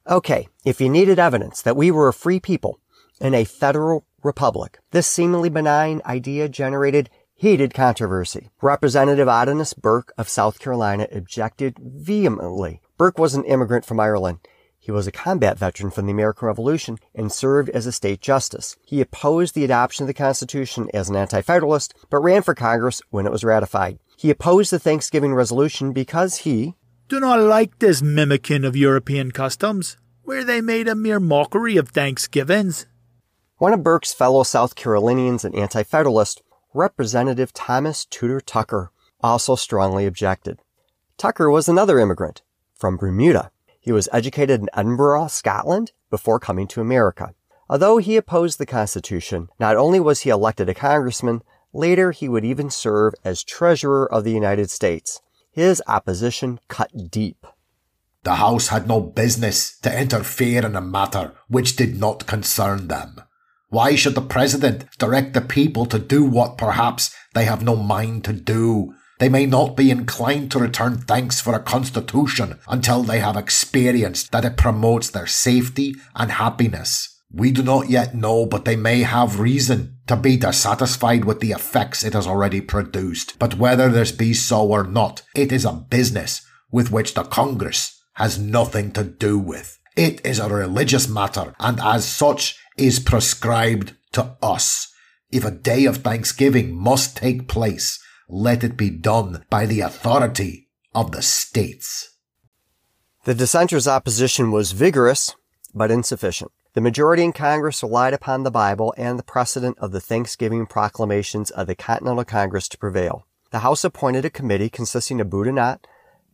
Okay, if you needed evidence that we were a free people in a federal republic, this seemingly benign idea generated heated controversy. Representative Aedanus Burke of South Carolina objected vehemently. Burke was an immigrant from Ireland. He was a combat veteran from the American Revolution and served as a state justice. He opposed the adoption of the Constitution as an anti-federalist, but ran for Congress when it was ratified. He opposed the Thanksgiving resolution because he do not like this mimicking of European customs, where they made a mere mockery of Thanksgivings. One of Burke's fellow South Carolinians and anti-federalist, Representative Thomas Tudor Tucker, also strongly objected. Tucker was another immigrant from Bermuda. He was educated in Edinburgh, Scotland, before coming to America. Although he opposed the Constitution, not only was he elected a congressman, later he would even serve as Treasurer of the United States. His opposition cut deep. The House had no business to interfere in a matter which did not concern them. Why should the President direct the people to do what perhaps they have no mind to do? They may not be inclined to return thanks for a constitution until they have experienced that it promotes their safety and happiness. We do not yet know, but they may have reason to be dissatisfied with the effects it has already produced. But whether this be so or not, it is a business with which the Congress has nothing to do with. It is a religious matter, and as such is prescribed to us. If a day of thanksgiving must take place, let it be done by the authority of the states. The dissenters' opposition was vigorous, but insufficient. The majority in Congress relied upon the Bible and the precedent of the Thanksgiving proclamations of the Continental Congress to prevail. The House appointed a committee consisting of Boudinot,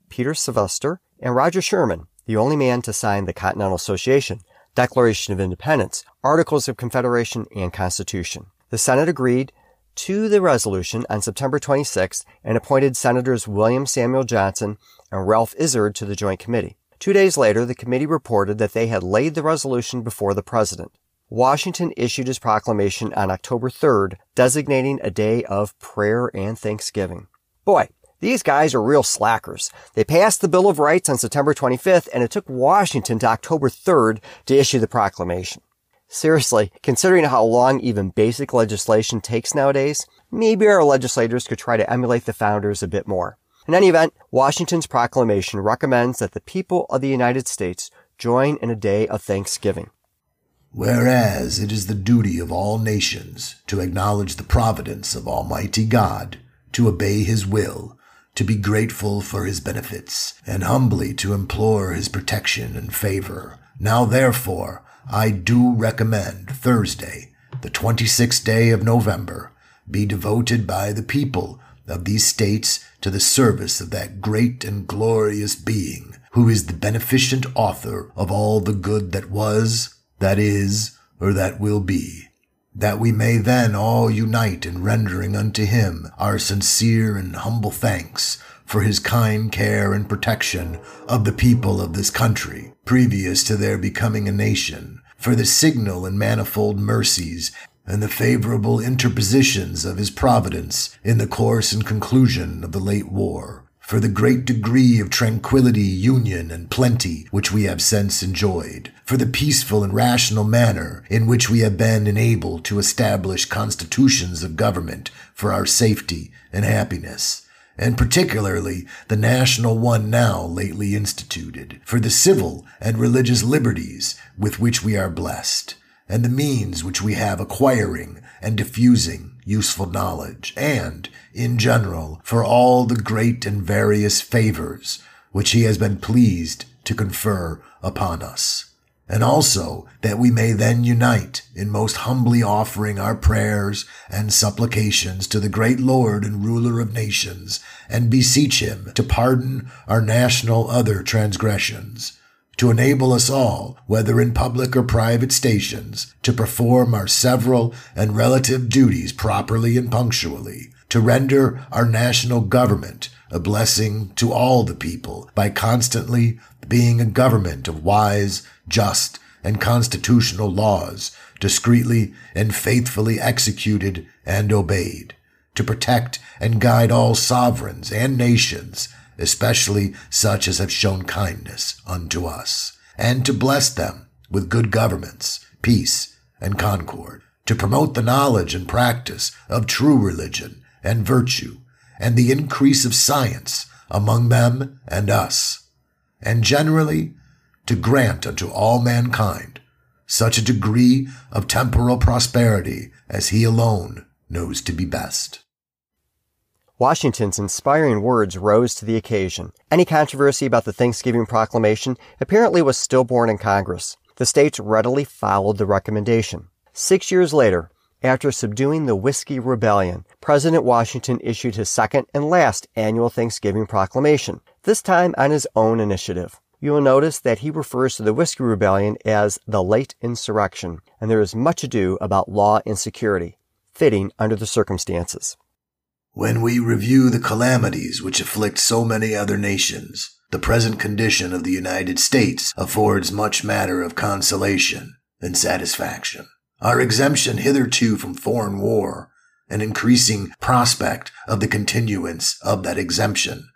Peter Silvester, and Roger Sherman, the only man to sign the Continental Association, Declaration of Independence, Articles of Confederation, and Constitution. The Senate agreed to the resolution on September 26th and appointed Senators William Samuel Johnson and Ralph Izard to the Joint Committee. Two days later, the committee reported that they had laid the resolution before the president. Washington issued his proclamation on October 3rd, designating a day of prayer and thanksgiving. Boy, these guys are real slackers. They passed the Bill of Rights on September 25th, and it took Washington to October 3rd to issue the proclamation. Seriously, considering how long even basic legislation takes nowadays, maybe our legislators could try to emulate the founders a bit more. In any event, Washington's proclamation recommends that the people of the United States join in a day of thanksgiving. Whereas it is the duty of all nations to acknowledge the providence of Almighty God, to obey His will, to be grateful for His benefits, and humbly to implore His protection and favor. Now therefore, I do recommend Thursday, the 26th day of November, be devoted by the people of these states to the service of that great and glorious being, who is the beneficent author of all the good that was, that is, or that will be, that we may then all unite in rendering unto him our sincere and humble thanks for his kind care and protection of the people of this country, previous to their becoming a nation, for the signal and manifold mercies and the favorable interpositions of his providence in the course and conclusion of the late war, for the great degree of tranquility, union, and plenty which we have since enjoyed, for the peaceful and rational manner in which we have been enabled to establish constitutions of government for our safety and happiness, and particularly the national one now lately instituted, for the civil and religious liberties with which we are blessed, and the means which we have acquiring and diffusing useful knowledge, and, in general, for all the great and various favors which he has been pleased to confer upon us. And also that we may then unite in most humbly offering our prayers and supplications to the great Lord and ruler of nations, and beseech him to pardon our national other transgressions, to enable us all, whether in public or private stations, to perform our several and relative duties properly and punctually, to render our national government a blessing to all the people by constantly being a government of wise, just, and constitutional laws, discreetly and faithfully executed and obeyed, to protect and guide all sovereigns and nations especially such as have shown kindness unto us, and to bless them with good governments, peace, and concord, to promote the knowledge and practice of true religion and virtue, and the increase of science among them and us, and generally to grant unto all mankind such a degree of temporal prosperity as he alone knows to be best. Washington's inspiring words rose to the occasion. Any controversy about the Thanksgiving Proclamation apparently was stillborn in Congress. The states readily followed the recommendation. Six years later, after subduing the Whiskey Rebellion, President Washington issued his second and last annual Thanksgiving Proclamation, this time on his own initiative. You will notice that he refers to the Whiskey Rebellion as the late insurrection, and there is much ado about law and security, fitting under the circumstances. When we review the calamities which afflict so many other nations, the present condition of the United States affords much matter of consolation and satisfaction. Our exemption hitherto from foreign war, an increasing prospect of the continuance of that exemption,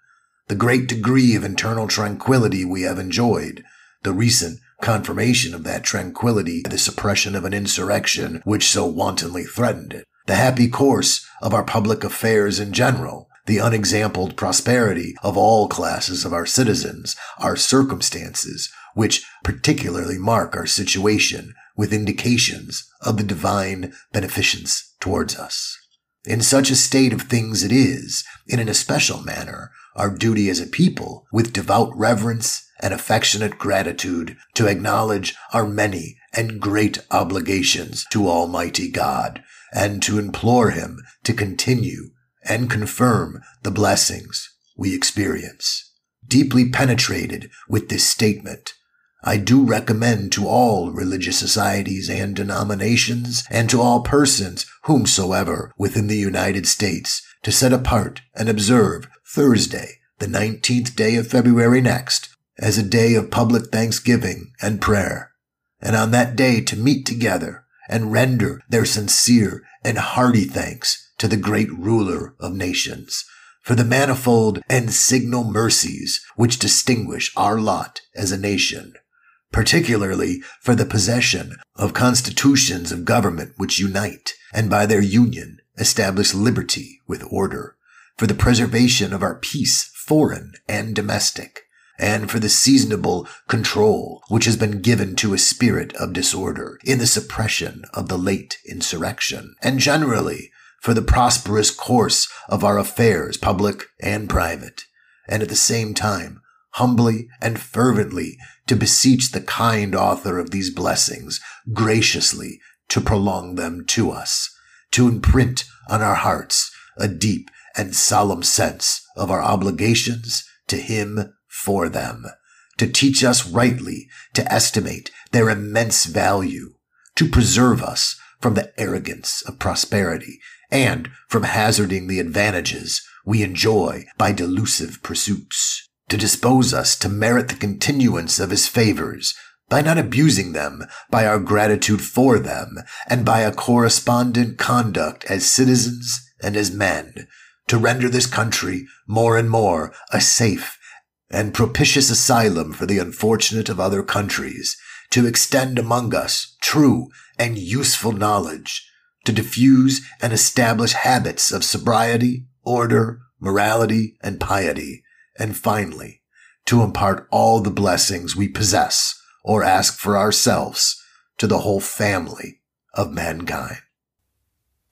the great degree of internal tranquility we have enjoyed, the recent confirmation of that tranquility by the suppression of an insurrection which so wantonly threatened it, the happy course of our public affairs in general, the unexampled prosperity of all classes of our citizens, our circumstances, which particularly mark our situation with indications of the divine beneficence towards us. In such a state of things it is, in an especial manner, our duty as a people, with devout reverence and affectionate gratitude, to acknowledge our many and great obligations to Almighty God, and to implore him to continue and confirm the blessings we experience. Deeply penetrated with this statement, I do recommend to all religious societies and denominations and to all persons whomsoever within the United States to set apart and observe Thursday, the 19th day of February next, as a day of public thanksgiving and prayer, and on that day to meet together and render their sincere and hearty thanks to the great ruler of nations for the manifold and signal mercies which distinguish our lot as a nation, particularly for the possession of constitutions of government which unite and by their union establish liberty with order, for the preservation of our peace foreign and domestic, and for the seasonable control which has been given to a spirit of disorder in the suppression of the late insurrection, and generally for the prosperous course of our affairs, public and private, and at the same time, humbly and fervently to beseech the kind author of these blessings graciously to prolong them to us, to imprint on our hearts a deep and solemn sense of our obligations to him for them, to teach us rightly to estimate their immense value, to preserve us from the arrogance of prosperity and from hazarding the advantages we enjoy by delusive pursuits, to dispose us to merit the continuance of his favors by not abusing them, by our gratitude for them, and by a correspondent conduct as citizens and as men, to render this country more and more a safe and propitious asylum for the unfortunate of other countries, to extend among us true and useful knowledge, to diffuse and establish habits of sobriety, order, morality, and piety, and finally, to impart all the blessings we possess or ask for ourselves to the whole family of mankind.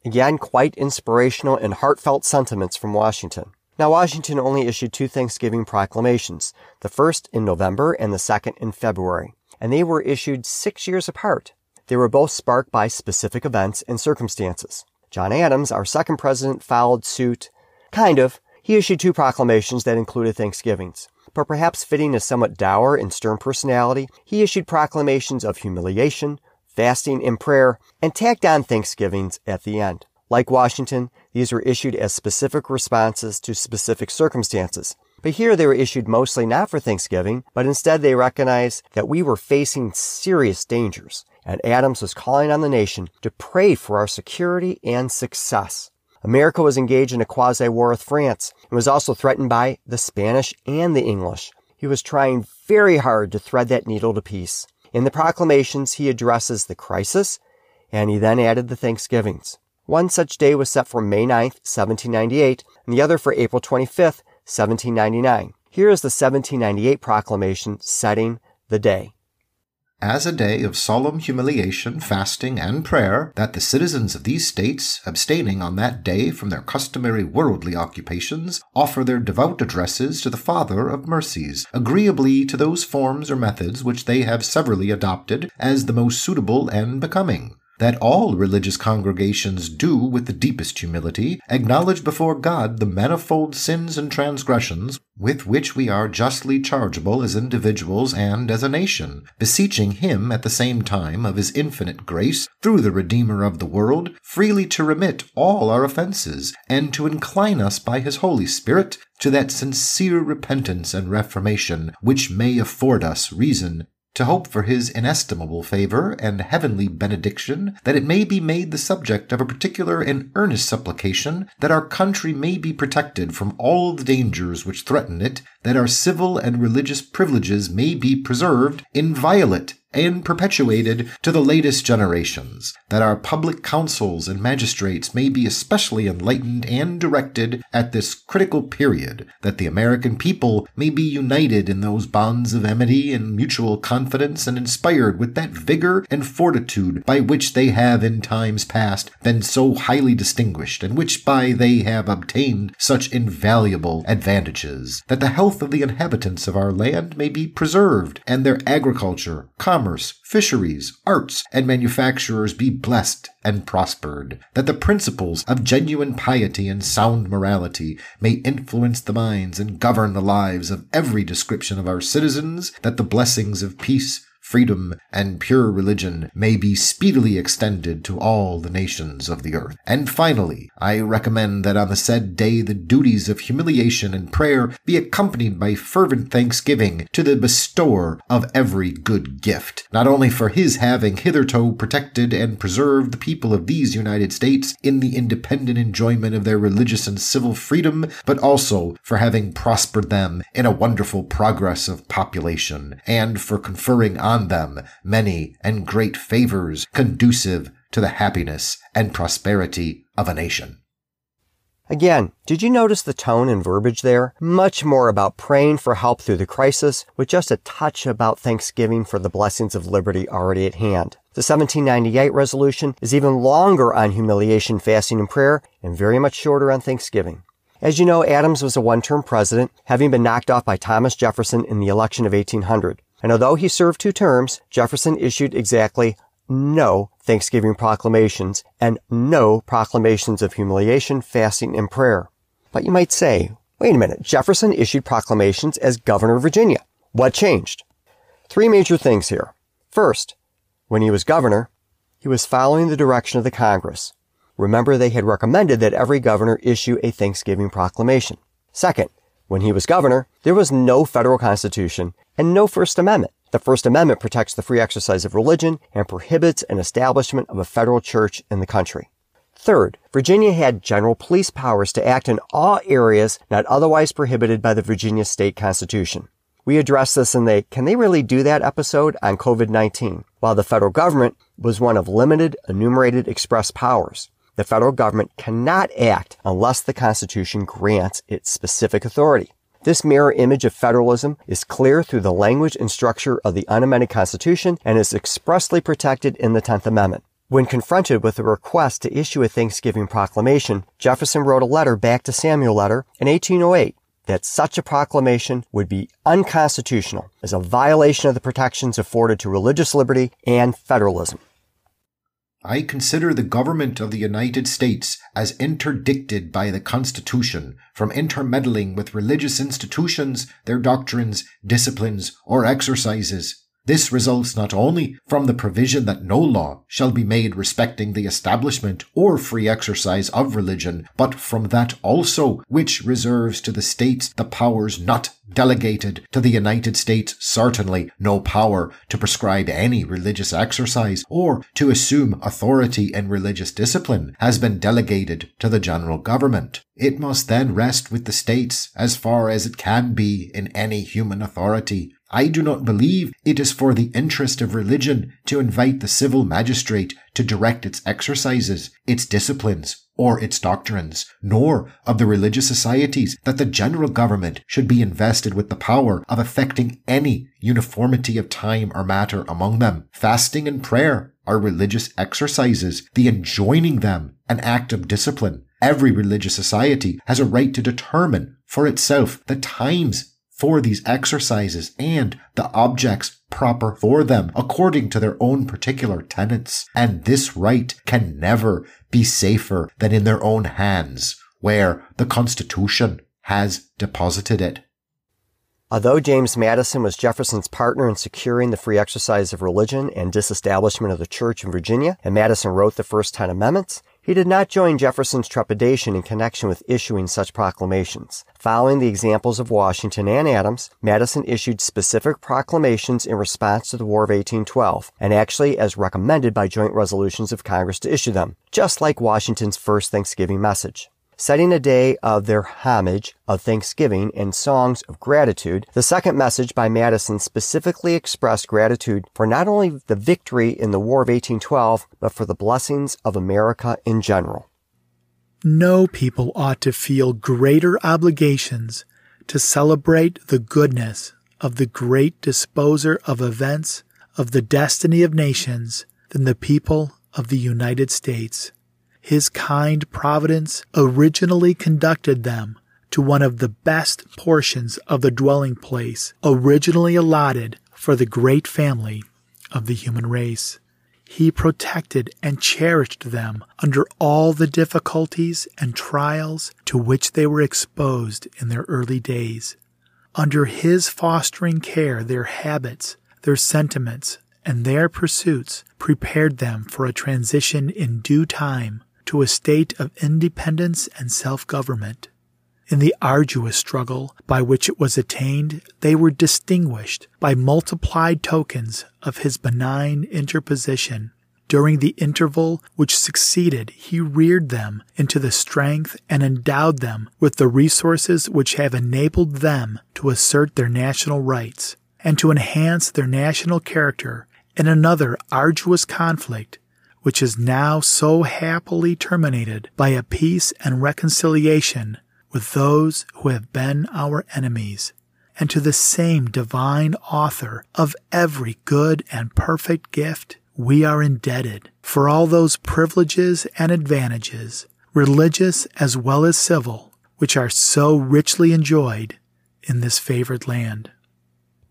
Again, quite inspirational and heartfelt sentiments from Washington. Now, Washington only issued two Thanksgiving proclamations, the first in November and the second in February, and they were issued six years apart. They were both sparked by specific events and circumstances. John Adams, our second president, followed suit. Kind of. He issued two proclamations that included Thanksgivings. But perhaps fitting a somewhat dour and stern personality, he issued proclamations of humiliation, fasting, and prayer, and tacked on Thanksgivings at the end. Like Washington, these were issued as specific responses to specific circumstances. But here they were issued mostly not for Thanksgiving, but instead they recognized that we were facing serious dangers and Adams was calling on the nation to pray for our security and success. America was engaged in a quasi-war with France and was also threatened by the Spanish and the English. He was trying very hard to thread that needle to peace. In the proclamations, he addresses the crisis, and he then added the Thanksgivings. One such day was set for May 9, 1798, and the other for April 25, 1799. Here is the 1798 proclamation setting the day as a day of solemn humiliation, fasting, and prayer, that the citizens of these states, abstaining on that day from their customary worldly occupations, offer their devout addresses to the Father of mercies, agreeably to those forms or methods which they have severally adopted as the most suitable and becoming that all religious congregations do with the deepest humility acknowledge before God the manifold sins and transgressions with which we are justly chargeable as individuals and as a nation, beseeching Him at the same time of His infinite grace through the Redeemer of the world freely to remit all our offenses and to incline us by His Holy Spirit to that sincere repentance and reformation which may afford us reason to hope for his inestimable favor and heavenly benediction, that it may be made the subject of a particular and earnest supplication, that our country may be protected from all the dangers which threaten it, that our civil and religious privileges may be preserved inviolate and perpetuated to the latest generations, that our public councils and magistrates may be especially enlightened and directed at this critical period, that the American people may be united in those bonds of amity and mutual confidence and inspired with that vigor and fortitude by which they have in times past been so highly distinguished and which by they have obtained such invaluable advantages, that the health of the inhabitants of our land may be preserved and their agriculture, commerce, commerce, fisheries, arts, and manufacturers be blessed and prospered, that the principles of genuine piety and sound morality may influence the minds and govern the lives of every description of our citizens, that the blessings of peace, freedom, and pure religion may be speedily extended to all the nations of the earth. And finally, I recommend that on the said day the duties of humiliation and prayer be accompanied by fervent thanksgiving to the bestower of every good gift, not only for his having hitherto protected and preserved the people of these United States in the independent enjoyment of their religious and civil freedom, but also for having prospered them in a wonderful progress of population, and for conferring on them many and great favors conducive to the happiness and prosperity of a nation. Again, did you notice the tone and verbiage there? Much more about praying for help through the crisis, with just a touch about thanksgiving for the blessings of liberty already at hand. The 1798 resolution is even longer on humiliation, fasting, and prayer, and very much shorter on thanksgiving. As you know, Adams was a one-term president, having been knocked off by Thomas Jefferson in the election of 1800. And although he served two terms, Jefferson issued exactly no Thanksgiving proclamations and no proclamations of humiliation, fasting, and prayer. But you might say, wait a minute, Jefferson issued proclamations as governor of Virginia. What changed? Three major things here. First, when he was governor, he was following the direction of the Congress. Remember, they had recommended that every governor issue a Thanksgiving proclamation. Second, when he was governor, there was no federal constitution and no First Amendment. The First Amendment protects the free exercise of religion and prohibits an establishment of a federal church in the country. Third, Virginia had general police powers to act in all areas not otherwise prohibited by the Virginia state constitution. We addressed this in the Can They Really Do That episode on COVID-19. While the federal government was one of limited enumerated express powers, the federal government cannot act unless the Constitution grants it specific authority. This mirror image of federalism is clear through the language and structure of the unamended Constitution and is expressly protected in the 10th Amendment. When confronted with a request to issue a Thanksgiving proclamation, Jefferson wrote a letter back to Samuel Letter in 1808 that such a proclamation would be unconstitutional as a violation of the protections afforded to religious liberty and federalism. I consider the government of the United States as interdicted by the Constitution from intermeddling with religious institutions, their doctrines, disciplines, or exercises. This results not only from the provision that no law shall be made respecting the establishment or free exercise of religion, but from that also which reserves to the states the powers not delegated to the United States certainly no power to prescribe any religious exercise or to assume authority in religious discipline has been delegated to the general government. It must then rest with the states as far as it can be in any human authority I do not believe it is for the interest of religion to invite the civil magistrate to direct its exercises, its disciplines, or its doctrines, nor of the religious societies that the general government should be invested with the power of effecting any uniformity of time or matter among them. Fasting and prayer are religious exercises, the enjoining them an act of discipline. Every religious society has a right to determine for itself the times for these exercises and the objects proper for them according to their own particular tenets. And this right can never be safer than in their own hands, where the Constitution has deposited it. Although James Madison was Jefferson's partner in securing the free exercise of religion and disestablishment of the church in Virginia, and Madison wrote the first 10 amendments, he did not join Jefferson's trepidation in connection with issuing such proclamations. Following the examples of Washington and Adams, Madison issued specific proclamations in response to the War of 1812, and actually as recommended by joint resolutions of Congress to issue them, just like Washington's first Thanksgiving message setting a day of their homage, of thanksgiving, and songs of gratitude, the second message by Madison specifically expressed gratitude for not only the victory in the War of 1812, but for the blessings of America in general. No people ought to feel greater obligations to celebrate the goodness of the great disposer of events of the destiny of nations than the people of the United States his kind providence originally conducted them to one of the best portions of the dwelling place originally allotted for the great family of the human race. He protected and cherished them under all the difficulties and trials to which they were exposed in their early days. Under his fostering care, their habits, their sentiments, and their pursuits prepared them for a transition in due time to a state of independence and self government. In the arduous struggle by which it was attained, they were distinguished by multiplied tokens of his benign interposition. During the interval which succeeded, he reared them into the strength and endowed them with the resources which have enabled them to assert their national rights and to enhance their national character in another arduous conflict which is now so happily terminated by a peace and reconciliation with those who have been our enemies, and to the same divine author of every good and perfect gift, we are indebted for all those privileges and advantages, religious as well as civil, which are so richly enjoyed in this favored land.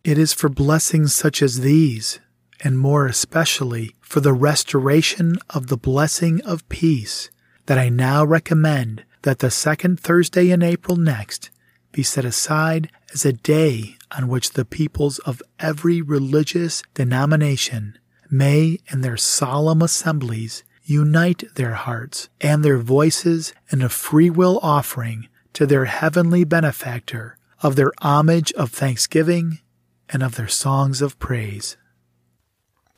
It is for blessings such as these and more especially for the restoration of the blessing of peace, that I now recommend that the second Thursday in April next be set aside as a day on which the peoples of every religious denomination may, in their solemn assemblies, unite their hearts and their voices in a free will offering to their heavenly benefactor of their homage of thanksgiving and of their songs of praise.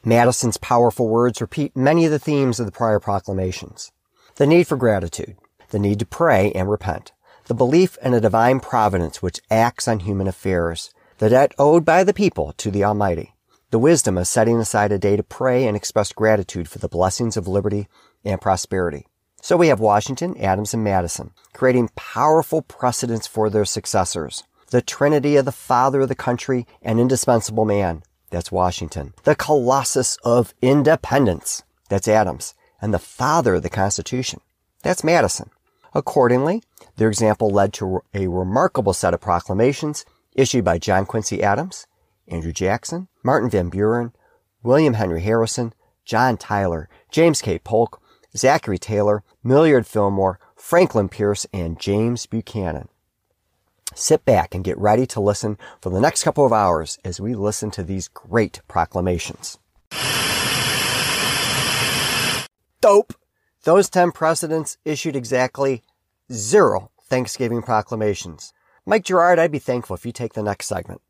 Madison's powerful words repeat many of the themes of the prior proclamations. The need for gratitude, the need to pray and repent, the belief in a divine providence which acts on human affairs, the debt owed by the people to the Almighty, the wisdom of setting aside a day to pray and express gratitude for the blessings of liberty and prosperity. So we have Washington, Adams, and Madison creating powerful precedents for their successors. The trinity of the father of the country and indispensable man, that's Washington. The Colossus of Independence. That's Adams. And the father of the Constitution. That's Madison. Accordingly, their example led to a remarkable set of proclamations issued by John Quincy Adams, Andrew Jackson, Martin Van Buren, William Henry Harrison, John Tyler, James K. Polk, Zachary Taylor, Millard Fillmore, Franklin Pierce, and James Buchanan. Sit back and get ready to listen for the next couple of hours as we listen to these great proclamations. Dope! Those 10 presidents issued exactly zero Thanksgiving proclamations. Mike Gerard, I'd be thankful if you take the next segment.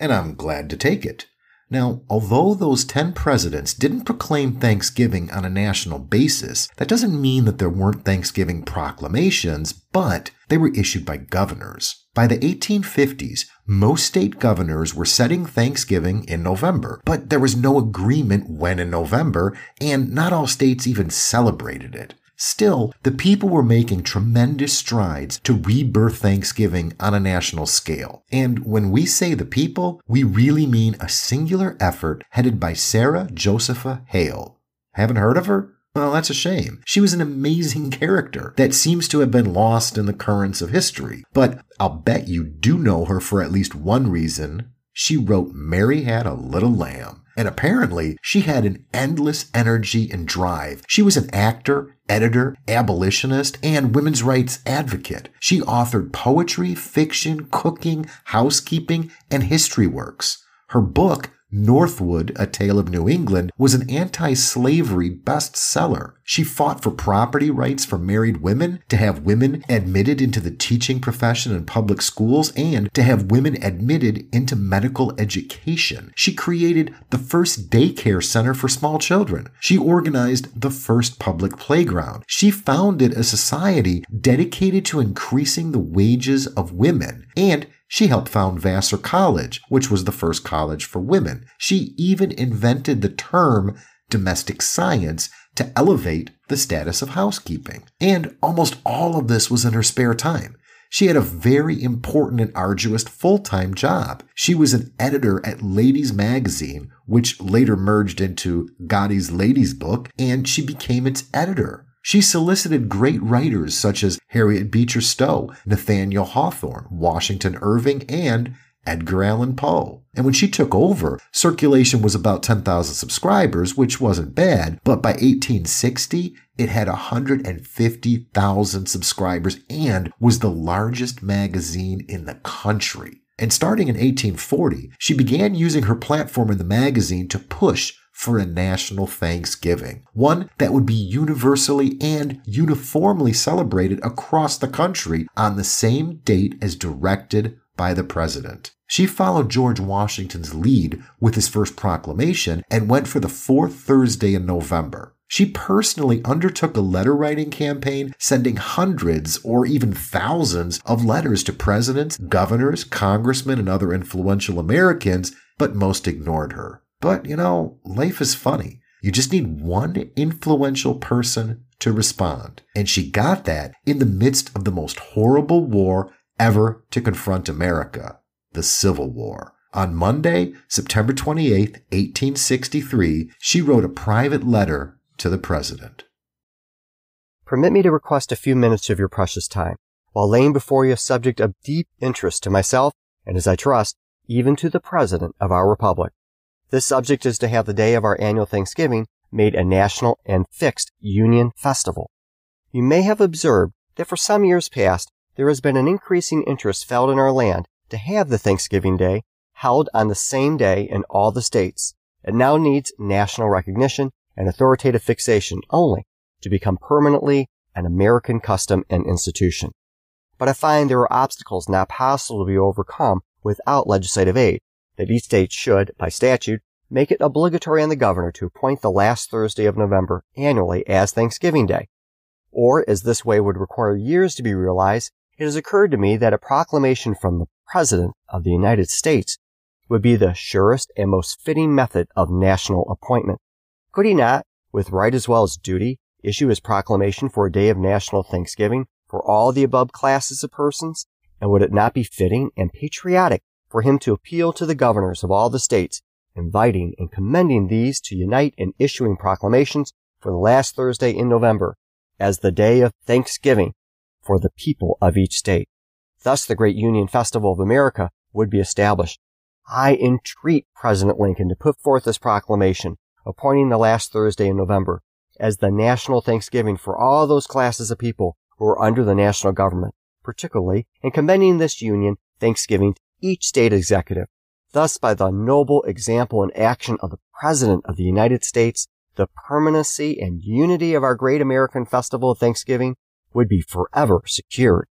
And I'm glad to take it. Now, although those 10 presidents didn't proclaim Thanksgiving on a national basis, that doesn't mean that there weren't Thanksgiving proclamations, but they were issued by governors. By the 1850s, most state governors were setting Thanksgiving in November, but there was no agreement when in November, and not all states even celebrated it. Still, the people were making tremendous strides to rebirth Thanksgiving on a national scale. And when we say the people, we really mean a singular effort headed by Sarah Josepha Hale. Haven't heard of her? Well, that's a shame. She was an amazing character that seems to have been lost in the currents of history. But I'll bet you do know her for at least one reason. She wrote Mary Had a Little Lamb. And apparently, she had an endless energy and drive. She was an actor, editor, abolitionist, and women's rights advocate. She authored poetry, fiction, cooking, housekeeping, and history works. Her book, Northwood, A Tale of New England, was an anti slavery bestseller. She fought for property rights for married women, to have women admitted into the teaching profession in public schools, and to have women admitted into medical education. She created the first daycare center for small children. She organized the first public playground. She founded a society dedicated to increasing the wages of women. And she helped found Vassar College, which was the first college for women. She even invented the term domestic science to elevate the status of housekeeping. And almost all of this was in her spare time. She had a very important and arduous full time job. She was an editor at Ladies Magazine, which later merged into Godey's Ladies Book, and she became its editor. She solicited great writers such as Harriet Beecher Stowe, Nathaniel Hawthorne, Washington Irving, and Edgar Allan Poe. And when she took over, circulation was about 10,000 subscribers, which wasn't bad, but by 1860, it had 150,000 subscribers and was the largest magazine in the country. And starting in 1840, she began using her platform in the magazine to push for a national Thanksgiving, one that would be universally and uniformly celebrated across the country on the same date as directed by the president. She followed George Washington's lead with his first proclamation and went for the fourth Thursday in November. She personally undertook a letter writing campaign, sending hundreds or even thousands of letters to presidents, governors, congressmen, and other influential Americans, but most ignored her. But, you know, life is funny. You just need one influential person to respond. And she got that in the midst of the most horrible war ever to confront America, the Civil War. On Monday, September 28, 1863, she wrote a private letter to the president. Permit me to request a few minutes of your precious time while laying before you a subject of deep interest to myself and, as I trust, even to the President of our Republic. This subject is to have the day of our annual Thanksgiving made a national and fixed Union festival. You may have observed that for some years past, there has been an increasing interest felt in our land to have the Thanksgiving Day held on the same day in all the states. It now needs national recognition and authoritative fixation only to become permanently an American custom and institution. But I find there are obstacles not possible to be overcome without legislative aid, that each state should, by statute, make it obligatory on the governor to appoint the last Thursday of November annually as Thanksgiving Day. Or, as this way would require years to be realized, it has occurred to me that a proclamation from the President of the United States would be the surest and most fitting method of national appointment. Could he not, with right as well as duty, issue his proclamation for a day of national thanksgiving for all the above classes of persons? And would it not be fitting and patriotic for him to appeal to the governors of all the states, inviting and commending these to unite in issuing proclamations for the last Thursday in November as the day of thanksgiving for the people of each state. Thus the great Union Festival of America would be established. I entreat President Lincoln to put forth this proclamation appointing the last Thursday in November as the national Thanksgiving for all those classes of people who are under the national government, particularly in commending this Union Thanksgiving each state executive. Thus, by the noble example and action of the President of the United States, the permanency and unity of our great American festival of Thanksgiving would be forever secured.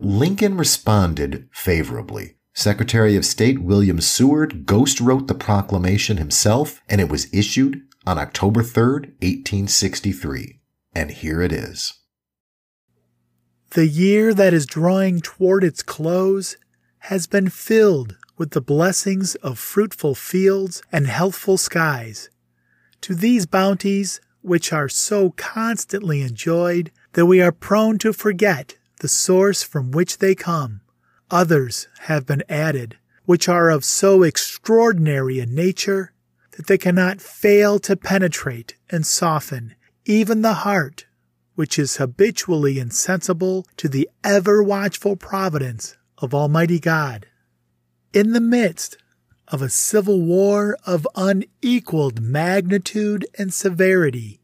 Lincoln responded favorably. Secretary of State William Seward ghost wrote the proclamation himself, and it was issued on October 3rd, 1863. And here it is. The year that is drawing toward its close has been filled with the blessings of fruitful fields and healthful skies. To these bounties, which are so constantly enjoyed that we are prone to forget the source from which they come, others have been added, which are of so extraordinary a nature that they cannot fail to penetrate and soften even the heart, which is habitually insensible to the ever watchful providence of Almighty God. In the midst of a civil war of unequaled magnitude and severity,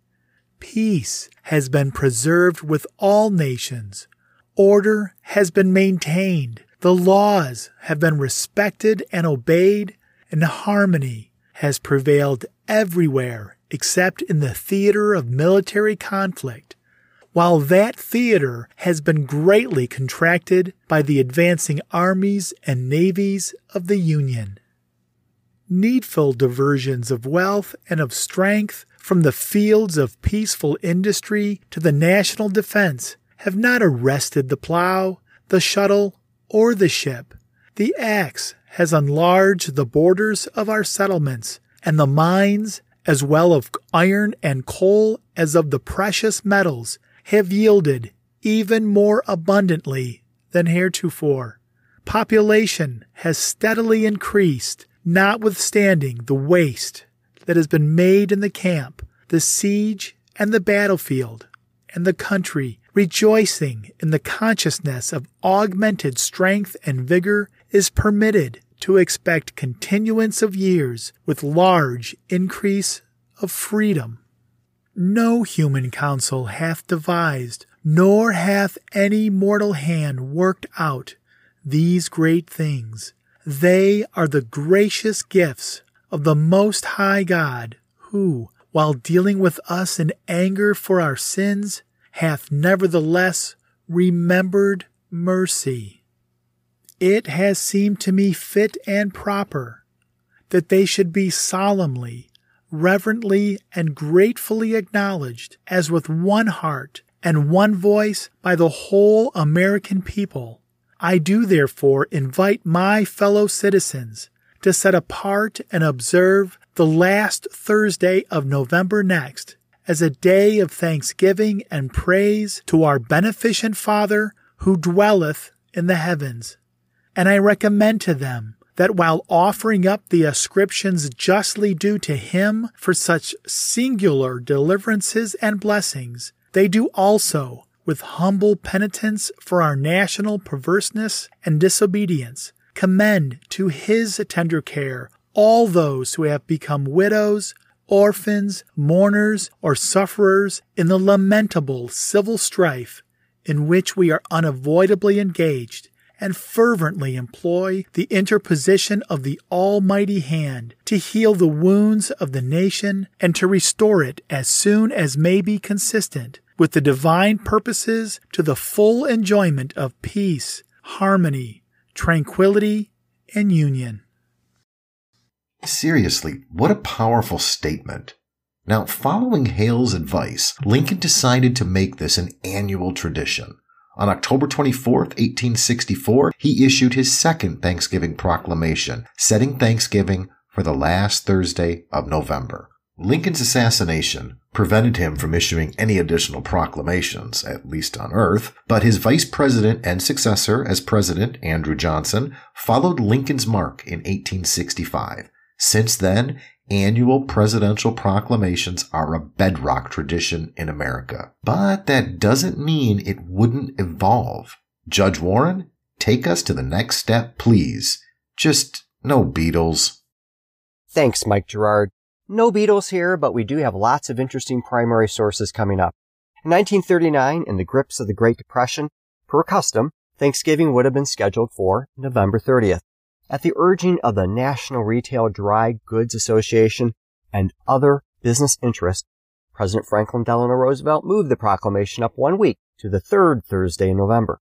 peace has been preserved with all nations, order has been maintained, the laws have been respected and obeyed, and harmony has prevailed everywhere except in the theater of military conflict while that theater has been greatly contracted by the advancing armies and navies of the Union. Needful diversions of wealth and of strength from the fields of peaceful industry to the national defense have not arrested the plow, the shuttle, or the ship. The axe has enlarged the borders of our settlements, and the mines, as well of iron and coal as of the precious metals, have yielded even more abundantly than heretofore. Population has steadily increased, notwithstanding the waste that has been made in the camp, the siege, and the battlefield, and the country, rejoicing in the consciousness of augmented strength and vigor, is permitted to expect continuance of years with large increase of freedom no human counsel hath devised, nor hath any mortal hand worked out these great things. They are the gracious gifts of the Most High God, who, while dealing with us in anger for our sins, hath nevertheless remembered mercy. It has seemed to me fit and proper that they should be solemnly, reverently, and gratefully acknowledged as with one heart and one voice by the whole American people. I do therefore invite my fellow citizens to set apart and observe the last Thursday of November next as a day of thanksgiving and praise to our beneficent Father who dwelleth in the heavens. And I recommend to them that while offering up the ascriptions justly due to him for such singular deliverances and blessings, they do also with humble penitence for our national perverseness and disobedience, commend to his tender care all those who have become widows, orphans, mourners, or sufferers in the lamentable civil strife in which we are unavoidably engaged, and fervently employ the interposition of the Almighty hand to heal the wounds of the nation and to restore it as soon as may be consistent with the divine purposes to the full enjoyment of peace, harmony, tranquility, and union. Seriously, what a powerful statement. Now, following Hale's advice, Lincoln decided to make this an annual tradition. On October 24, 1864, he issued his second Thanksgiving proclamation, setting Thanksgiving for the last Thursday of November. Lincoln's assassination prevented him from issuing any additional proclamations, at least on Earth, but his vice president and successor as president, Andrew Johnson, followed Lincoln's mark in 1865. Since then, annual presidential proclamations are a bedrock tradition in America. But that doesn't mean it wouldn't evolve. Judge Warren, take us to the next step, please. Just no Beatles. Thanks, Mike Gerard. No Beatles here, but we do have lots of interesting primary sources coming up. In 1939, in the grips of the Great Depression, per custom, Thanksgiving would have been scheduled for November 30th. At the urging of the National Retail Dry Goods Association and other business interests, President Franklin Delano Roosevelt moved the proclamation up one week to the third Thursday in November.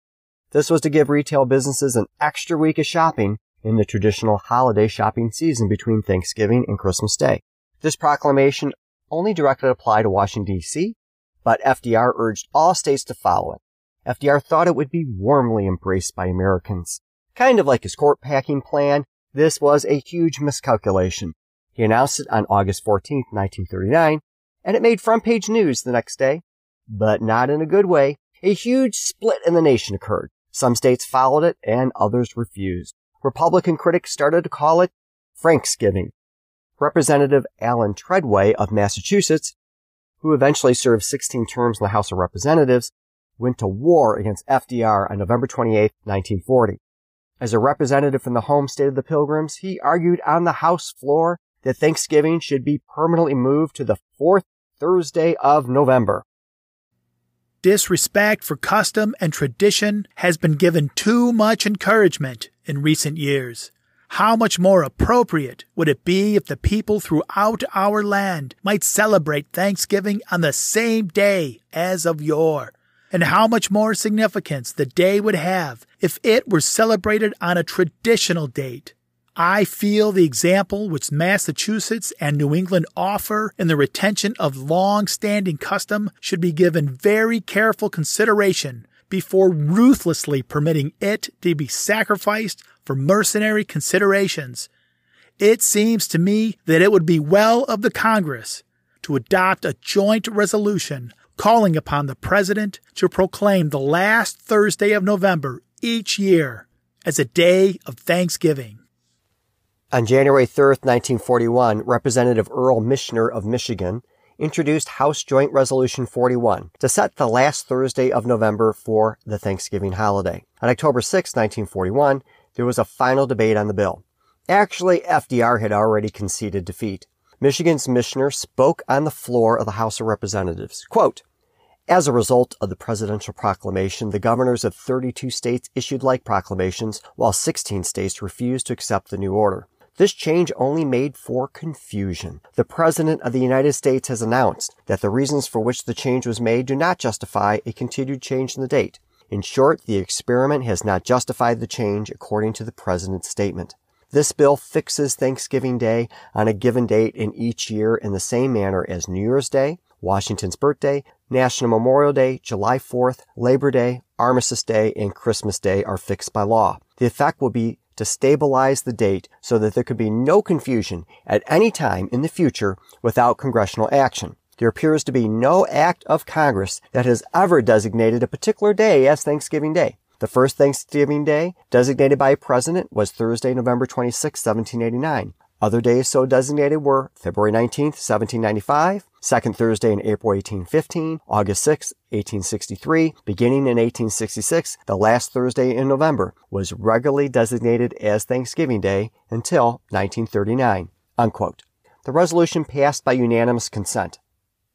This was to give retail businesses an extra week of shopping in the traditional holiday shopping season between Thanksgiving and Christmas Day. This proclamation only directly applied to Washington, D.C., but FDR urged all states to follow it. FDR thought it would be warmly embraced by Americans. Kind of like his court packing plan, this was a huge miscalculation. He announced it on August 14, 1939, and it made front page news the next day. But not in a good way. A huge split in the nation occurred. Some states followed it and others refused. Republican critics started to call it Franksgiving. Representative Allen Treadway of Massachusetts, who eventually served 16 terms in the House of Representatives, went to war against FDR on November 28, 1940. As a representative from the home state of the Pilgrims, he argued on the House floor that Thanksgiving should be permanently moved to the fourth Thursday of November. Disrespect for custom and tradition has been given too much encouragement in recent years. How much more appropriate would it be if the people throughout our land might celebrate Thanksgiving on the same day as of yore? And how much more significance the day would have if it were celebrated on a traditional date? I feel the example which Massachusetts and New England offer in the retention of long standing custom should be given very careful consideration before ruthlessly permitting it to be sacrificed for mercenary considerations. It seems to me that it would be well of the Congress to adopt a joint resolution calling upon the President to proclaim the last Thursday of November each year as a day of Thanksgiving. On January 3, 1941, Representative Earl Michener of Michigan introduced House Joint Resolution 41 to set the last Thursday of November for the Thanksgiving holiday. On October 6, 1941, there was a final debate on the bill. Actually, FDR had already conceded defeat. Michigan's Michener spoke on the floor of the House of Representatives. Quote, As a result of the presidential proclamation, the governors of 32 states issued like proclamations, while 16 states refused to accept the new order. This change only made for confusion. The President of the United States has announced that the reasons for which the change was made do not justify a continued change in the date. In short, the experiment has not justified the change according to the President's statement. This bill fixes Thanksgiving Day on a given date in each year in the same manner as New Year's Day, Washington's birthday, National Memorial Day, July 4th, Labor Day, Armistice Day, and Christmas Day are fixed by law. The effect will be to stabilize the date so that there could be no confusion at any time in the future without congressional action. There appears to be no act of Congress that has ever designated a particular day as Thanksgiving Day. The first Thanksgiving Day designated by a president was Thursday, November 26, 1789. Other days so designated were February 19, 1795, second Thursday in April 1815, August 6, 1863, beginning in 1866, the last Thursday in November was regularly designated as Thanksgiving Day until 1939. Unquote. The resolution passed by unanimous consent.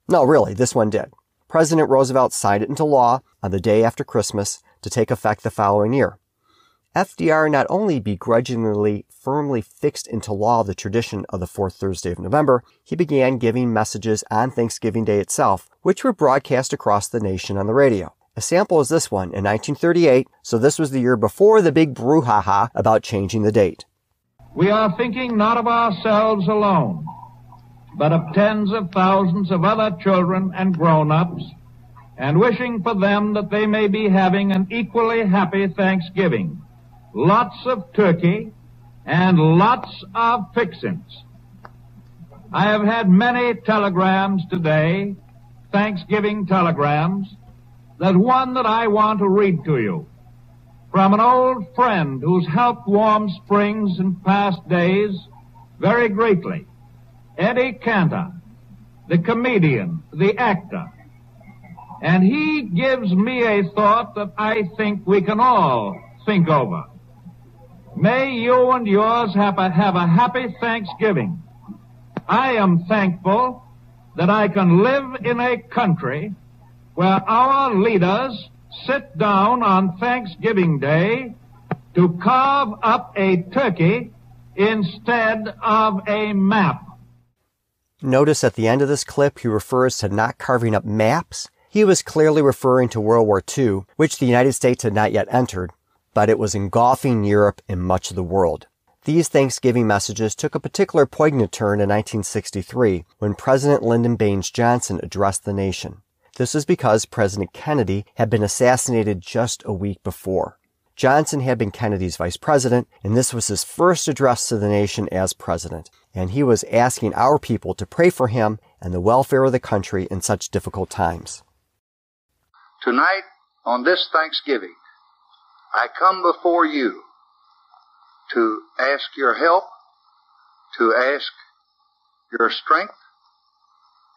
No, really, this one did. President Roosevelt signed it into law on the day after Christmas to take effect the following year. FDR not only begrudgingly firmly fixed into law the tradition of the fourth Thursday of November, he began giving messages on Thanksgiving Day itself, which were broadcast across the nation on the radio. A sample is this one in 1938, so this was the year before the big brouhaha about changing the date. We are thinking not of ourselves alone, but of tens of thousands of other children and grown-ups, and wishing for them that they may be having an equally happy Thanksgiving lots of turkey, and lots of fixings. I have had many telegrams today, Thanksgiving telegrams. There's one that I want to read to you from an old friend who's helped Warm Springs in past days very greatly. Eddie Cantor, the comedian, the actor. And he gives me a thought that I think we can all think over. May you and yours have a, have a happy Thanksgiving. I am thankful that I can live in a country where our leaders sit down on Thanksgiving Day to carve up a turkey instead of a map. Notice at the end of this clip, he refers to not carving up maps. He was clearly referring to World War II, which the United States had not yet entered, but it was engulfing Europe and much of the world. These Thanksgiving messages took a particular poignant turn in 1963 when President Lyndon Baines Johnson addressed the nation. This was because President Kennedy had been assassinated just a week before. Johnson had been Kennedy's vice president, and this was his first address to the nation as president. And he was asking our people to pray for him and the welfare of the country in such difficult times. Tonight, on this Thanksgiving, I come before you to ask your help, to ask your strength,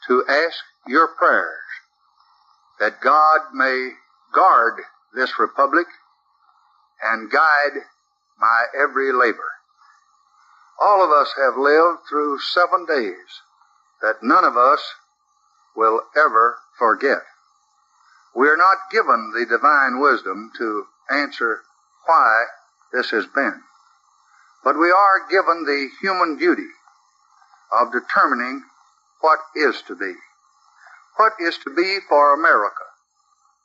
to ask your prayers that God may guard this republic and guide my every labor. All of us have lived through seven days that none of us will ever forget. We are not given the divine wisdom to answer why this has been. But we are given the human duty of determining what is to be. What is to be for America,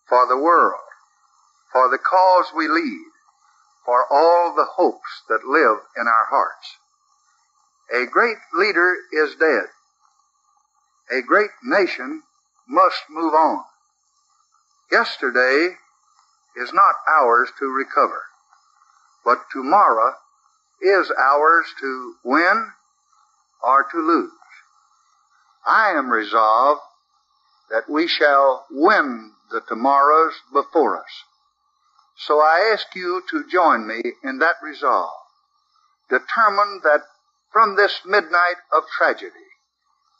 for the world, for the cause we lead, for all the hopes that live in our hearts. A great leader is dead. A great nation must move on. Yesterday is not ours to recover, but tomorrow is ours to win or to lose. I am resolved that we shall win the tomorrows before us. So I ask you to join me in that resolve, determined that from this midnight of tragedy,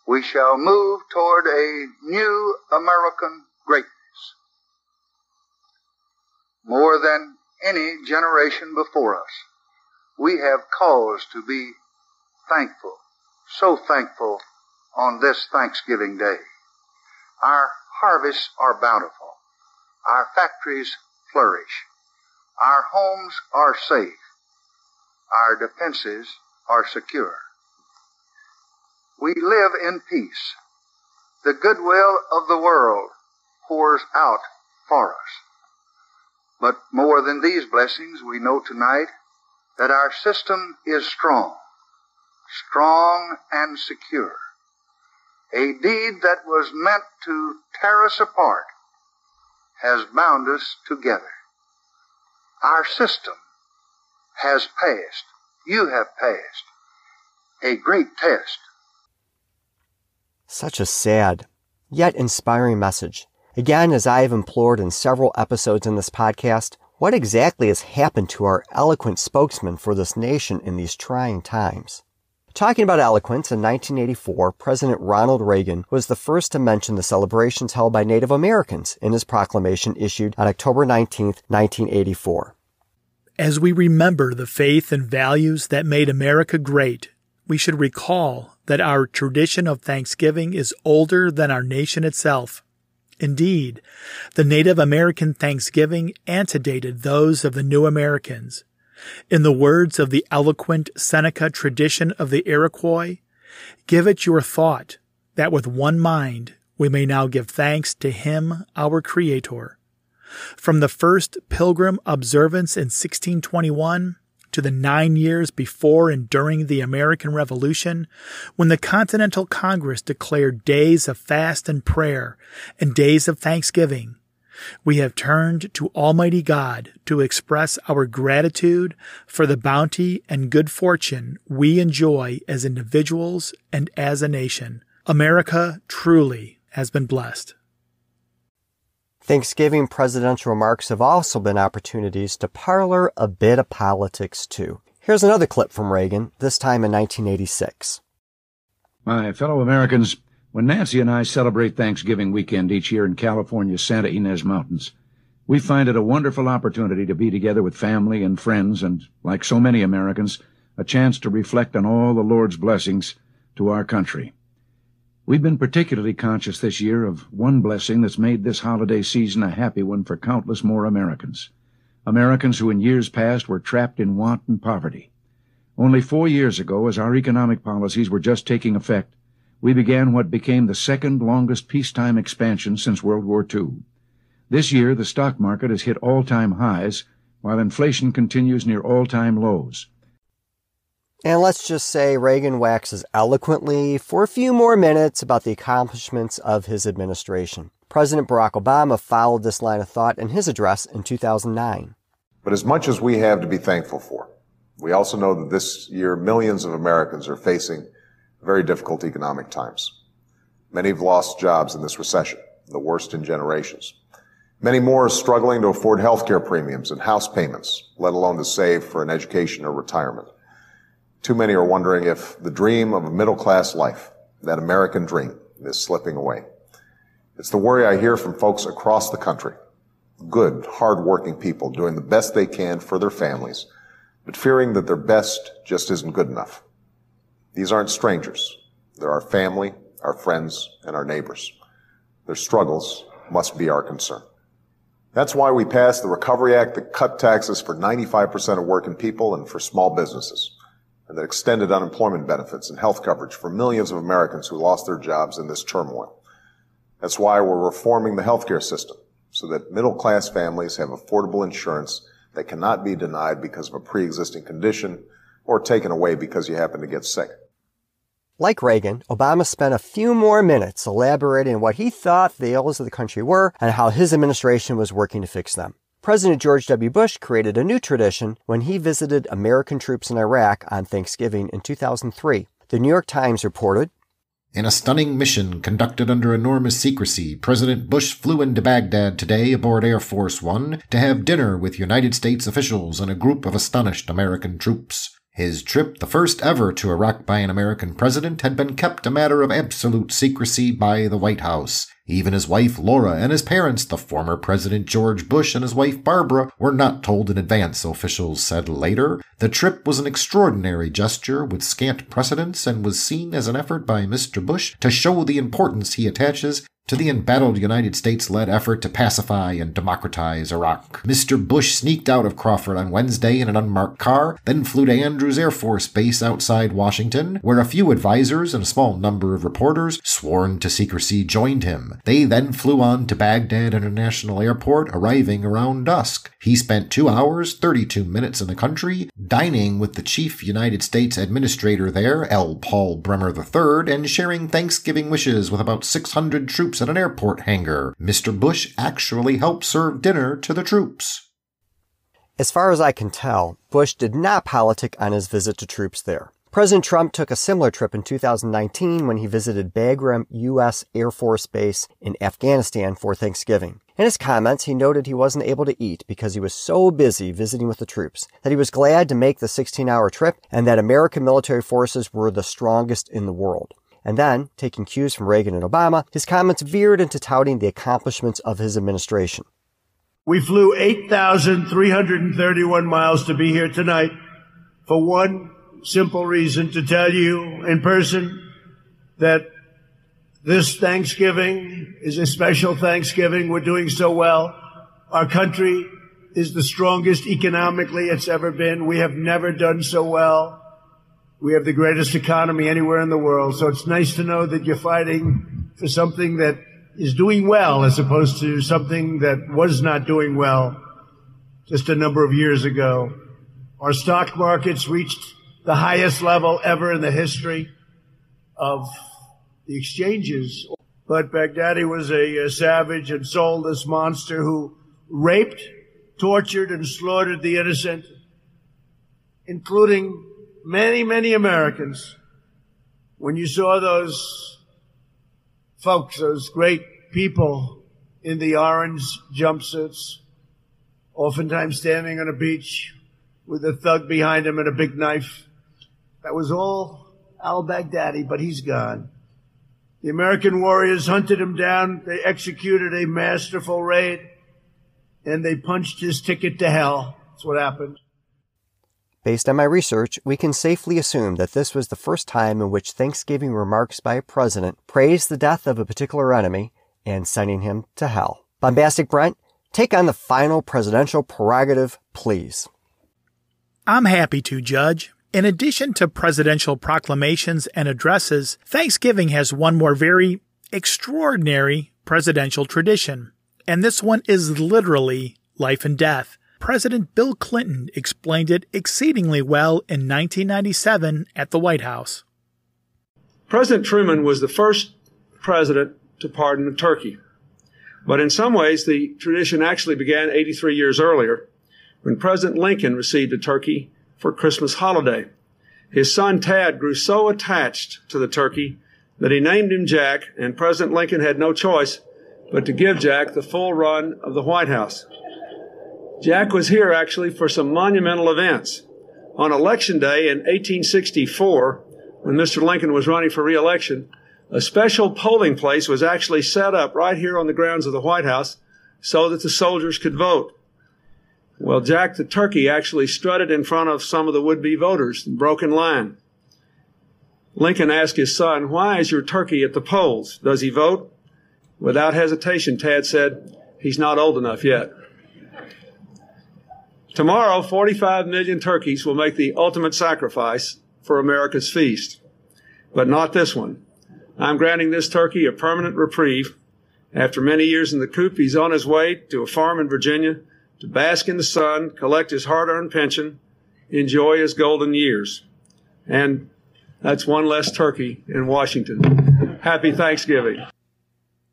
we shall move toward a new American greatness more than any generation before us. We have cause to be thankful, so thankful on this Thanksgiving Day. Our harvests are bountiful, our factories flourish, our homes are safe, our defenses are secure. We live in peace. The goodwill of the world pours out for us. But more than these blessings, we know tonight that our system is strong, strong and secure. A deed that was meant to tear us apart has bound us together. Our system has passed. You have passed a great test. Such a sad, yet inspiring message. Again, as I have implored in several episodes in this podcast, what exactly has happened to our eloquent spokesman for this nation in these trying times? Talking about eloquence, in 1984, President Ronald Reagan was the first to mention the celebrations held by Native Americans in his proclamation issued on October 19, 1984. As we remember the faith and values that made America great, we should recall that our tradition of Thanksgiving is older than our nation itself. Indeed, the Native American Thanksgiving antedated those of the New Americans. In the words of the eloquent Seneca tradition of the Iroquois, give it your thought that with one mind we may now give thanks to Him, our Creator. From the first pilgrim observance in 1621 to the nine years before and during the American Revolution, when the Continental Congress declared days of fast and prayer and days of thanksgiving, we have turned to Almighty God to express our gratitude for the bounty and good fortune we enjoy as individuals and as a nation. America truly has been blessed. Thanksgiving presidential remarks have also been opportunities to parlor a bit of politics too. Here's another clip from Reagan, this time in 1986. My fellow Americans, when Nancy and I celebrate Thanksgiving weekend each year in California's Santa Ynez Mountains, we find it a wonderful opportunity to be together with family and friends and, like so many Americans, a chance to reflect on all the Lord's blessings to our country. We've been particularly conscious this year of one blessing that's made this holiday season a happy one for countless more Americans. Americans who in years past were trapped in want and poverty. Only four years ago, as our economic policies were just taking effect, we began what became the second longest peacetime expansion since World War II. This year, the stock market has hit all-time highs, while inflation continues near all-time lows. And let's just say Reagan waxes eloquently for a few more minutes about the accomplishments of his administration. President Barack Obama followed this line of thought in his address in 2009. But as much as we have to be thankful for, we also know that this year millions of Americans are facing very difficult economic times. Many have lost jobs in this recession, the worst in generations. Many more are struggling to afford health care premiums and house payments, let alone to save for an education or retirement. Too many are wondering if the dream of a middle class life, that American dream, is slipping away. It's the worry I hear from folks across the country. Good, hard-working people doing the best they can for their families, but fearing that their best just isn't good enough. These aren't strangers. They're our family, our friends, and our neighbors. Their struggles must be our concern. That's why we passed the Recovery Act that cut taxes for 95% of working people and for small businesses, and that extended unemployment benefits and health coverage for millions of Americans who lost their jobs in this turmoil. That's why we're reforming the healthcare system so that middle class families have affordable insurance that cannot be denied because of a pre-existing condition or taken away because you happen to get sick. Like Reagan, Obama spent a few more minutes elaborating what he thought the ills of the country were and how his administration was working to fix them. President George W. Bush created a new tradition when he visited American troops in Iraq on Thanksgiving in 2003. The New York Times reported, in a stunning mission conducted under enormous secrecy, President Bush flew into Baghdad today aboard Air Force One to have dinner with United States officials and a group of astonished American troops. His trip, the first ever to Iraq by an American president, had been kept a matter of absolute secrecy by the White House. Even his wife Laura and his parents, the former President George Bush and his wife Barbara, were not told in advance, officials said later. The trip was an extraordinary gesture with scant precedents and was seen as an effort by Mr. Bush to show the importance he attaches to the embattled United States led effort to pacify and democratize Iraq. Mr. Bush sneaked out of Crawford on Wednesday in an unmarked car, then flew to Andrews Air Force Base outside Washington, where a few advisors and a small number of reporters sworn to secrecy joined him. They then flew on to Baghdad International Airport, arriving around dusk. He spent two hours, 32 minutes in the country, dining with the chief United States administrator there, L. Paul Bremer III, and sharing Thanksgiving wishes with about 600 troops troops at an airport hangar. Mr. Bush actually helped serve dinner to the troops. As far as I can tell, Bush did not politic on his visit to troops there. President Trump took a similar trip in 2019 when he visited Bagram U.S. Air Force Base in Afghanistan for Thanksgiving. In his comments, he noted he wasn't able to eat because he was so busy visiting with the troops, that he was glad to make the 16 hour trip, and that American military forces were the strongest in the world. And then, taking cues from Reagan and Obama, his comments veered into touting the accomplishments of his administration. We flew 8,331 miles to be here tonight for one simple reason to tell you in person that this Thanksgiving is a special Thanksgiving. We're doing so well. Our country is the strongest economically it's ever been. We have never done so well. We have the greatest economy anywhere in the world. So it's nice to know that you're fighting for something that is doing well as opposed to something that was not doing well just a number of years ago. Our stock markets reached the highest level ever in the history of the exchanges. But Baghdadi was a, a savage and soulless monster who raped, tortured, and slaughtered the innocent, including many, many Americans, when you saw those folks, those great people in the orange jumpsuits, oftentimes standing on a beach with a thug behind him and a big knife. That was all al Baghdadi, but he's gone. The American warriors hunted him down. They executed a masterful raid and they punched his ticket to hell. That's what happened. Based on my research, we can safely assume that this was the first time in which Thanksgiving remarks by a president praised the death of a particular enemy and sending him to hell. Bombastic Brent, take on the final presidential prerogative, please. I'm happy to, Judge. In addition to presidential proclamations and addresses, Thanksgiving has one more very extraordinary presidential tradition. And this one is literally life and death. President Bill Clinton explained it exceedingly well in 1997 at the White House. President Truman was the first president to pardon a turkey. But in some ways, the tradition actually began 83 years earlier when President Lincoln received a turkey for Christmas holiday. His son Tad grew so attached to the turkey that he named him Jack, and President Lincoln had no choice but to give Jack the full run of the White House. Jack was here actually for some monumental events. On election day in 1864, when Mr. Lincoln was running for reelection, a special polling place was actually set up right here on the grounds of the White House so that the soldiers could vote. Well, Jack the turkey actually strutted in front of some of the would-be voters and broke in line. Lincoln asked his son, why is your turkey at the polls? Does he vote? Without hesitation, Tad said, he's not old enough yet. Tomorrow, 45 million turkeys will make the ultimate sacrifice for America's feast. But not this one. I'm granting this turkey a permanent reprieve. After many years in the coop, he's on his way to a farm in Virginia to bask in the sun, collect his hard earned pension, enjoy his golden years. And that's one less turkey in Washington. Happy Thanksgiving.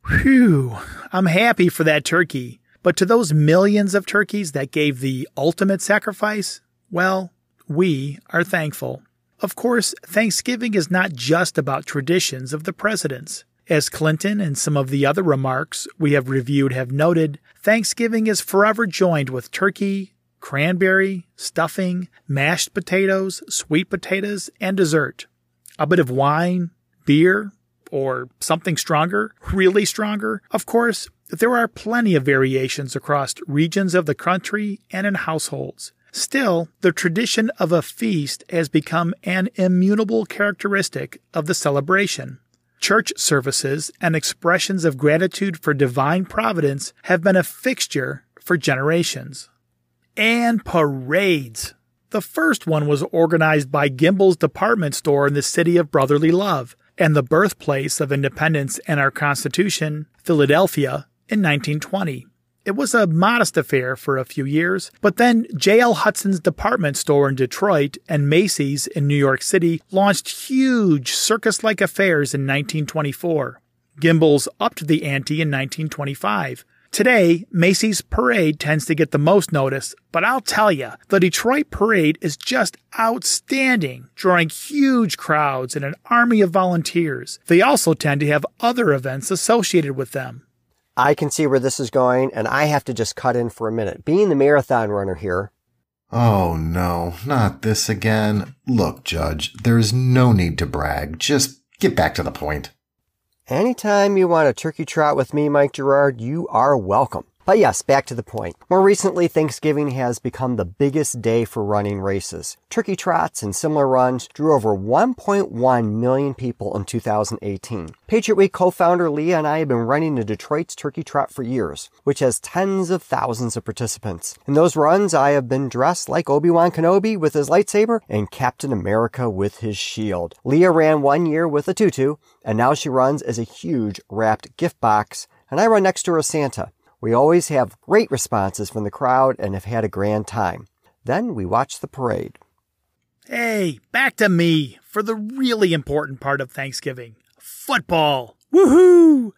Whew. I'm happy for that turkey. But to those millions of turkeys that gave the ultimate sacrifice, well, we are thankful. Of course, Thanksgiving is not just about traditions of the presidents. As Clinton and some of the other remarks we have reviewed have noted, Thanksgiving is forever joined with turkey, cranberry, stuffing, mashed potatoes, sweet potatoes, and dessert. A bit of wine, beer, or something stronger, really stronger. Of course, there are plenty of variations across regions of the country and in households. Still, the tradition of a feast has become an immutable characteristic of the celebration. Church services and expressions of gratitude for divine providence have been a fixture for generations. And parades. The first one was organized by Gimbel's department store in the city of brotherly love and the birthplace of independence and our Constitution, Philadelphia, in 1920. It was a modest affair for a few years, but then J.L. Hudson's department store in Detroit and Macy's in New York City launched huge circus like affairs in 1924. Gimbel's upped the ante in 1925. Today, Macy's parade tends to get the most notice, but I'll tell you, the Detroit parade is just outstanding, drawing huge crowds and an army of volunteers. They also tend to have other events associated with them. I can see where this is going, and I have to just cut in for a minute. Being the marathon runner here, Oh no, not this again. Look, Judge, there's no need to brag. Just get back to the point. anytime you want a turkey trot with me, Mike Gerard, you are welcome. But yes, back to the point. More recently, Thanksgiving has become the biggest day for running races. Turkey trots and similar runs drew over 1.1 million people in 2018. Patriot Week co-founder Leah and I have been running the Detroit's Turkey Trot for years, which has tens of thousands of participants. In those runs, I have been dressed like Obi-Wan Kenobi with his lightsaber and Captain America with his shield. Leah ran one year with a tutu, and now she runs as a huge wrapped gift box, and I run next to her Santa. We always have great responses from the crowd and have had a grand time. Then we watch the parade. Hey, back to me for the really important part of Thanksgiving football. Woohoo!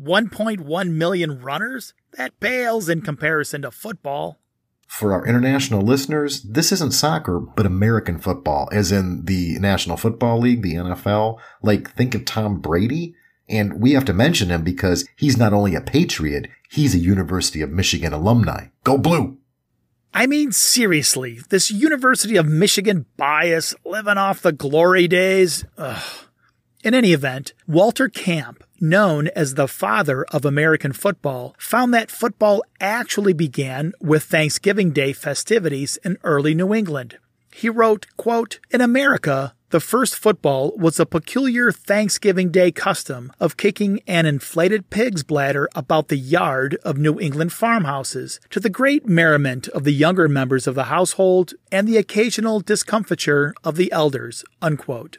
1.1 million runners? That pales in comparison to football. For our international listeners, this isn't soccer, but American football, as in the National Football League, the NFL. Like, think of Tom Brady. And we have to mention him because he's not only a patriot, he's a University of Michigan alumni. Go blue! I mean, seriously, this University of Michigan bias, living off the glory days. Ugh. In any event, Walter Camp, known as the father of American football, found that football actually began with Thanksgiving Day festivities in early New England. He wrote, quote, In America, the first football was a peculiar Thanksgiving Day custom of kicking an inflated pig's bladder about the yard of New England farmhouses, to the great merriment of the younger members of the household and the occasional discomfiture of the elders. Unquote.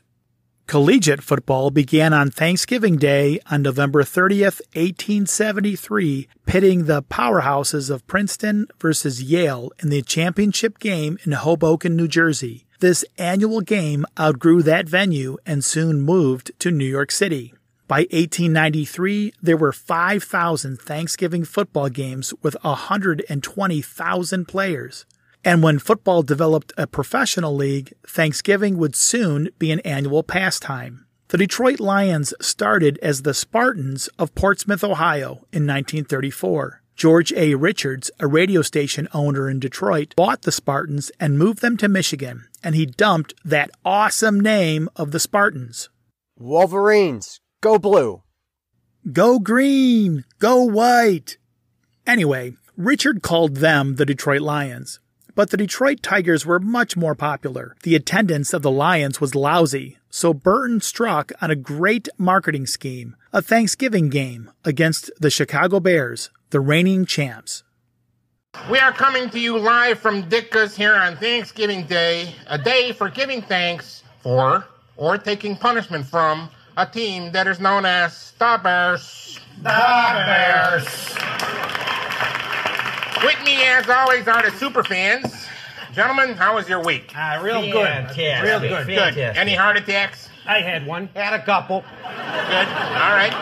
Collegiate football began on Thanksgiving Day on November 30th, 1873, pitting the powerhouses of Princeton versus Yale in the championship game in Hoboken, New Jersey. This annual game outgrew that venue and soon moved to New York City. By 1893, there were 5,000 Thanksgiving football games with 120,000 players. And when football developed a professional league, Thanksgiving would soon be an annual pastime. The Detroit Lions started as the Spartans of Portsmouth, Ohio in 1934. George A. Richards, a radio station owner in Detroit, bought the Spartans and moved them to Michigan, and he dumped that awesome name of the Spartans. Wolverines, go blue. Go green, go white. Anyway, Richard called them the Detroit Lions. But the Detroit Tigers were much more popular. The attendance of the Lions was lousy, so Burton struck on a great marketing scheme a Thanksgiving game against the Chicago Bears, the reigning champs. We are coming to you live from Ditka's here on Thanksgiving Day, a day for giving thanks for or taking punishment from a team that is known as the Bears. The Bears. With me, as always, are the super fans. Gentlemen, how was your week? Uh, real Fantastic. good. Real good. Good. Fantastic. Any heart attacks? I had one. Had a couple. Good. All right.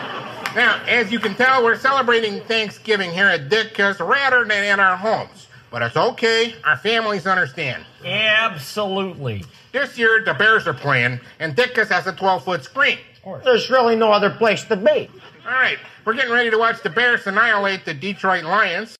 Now, as you can tell, we're celebrating Thanksgiving here at Ditka's rather than at our homes. But it's okay. Our families understand. Absolutely. This year, the Bears are playing, and Ditka's has a 12 foot screen. There's really no other place to be. All right. We're getting ready to watch the Bears annihilate the Detroit Lions.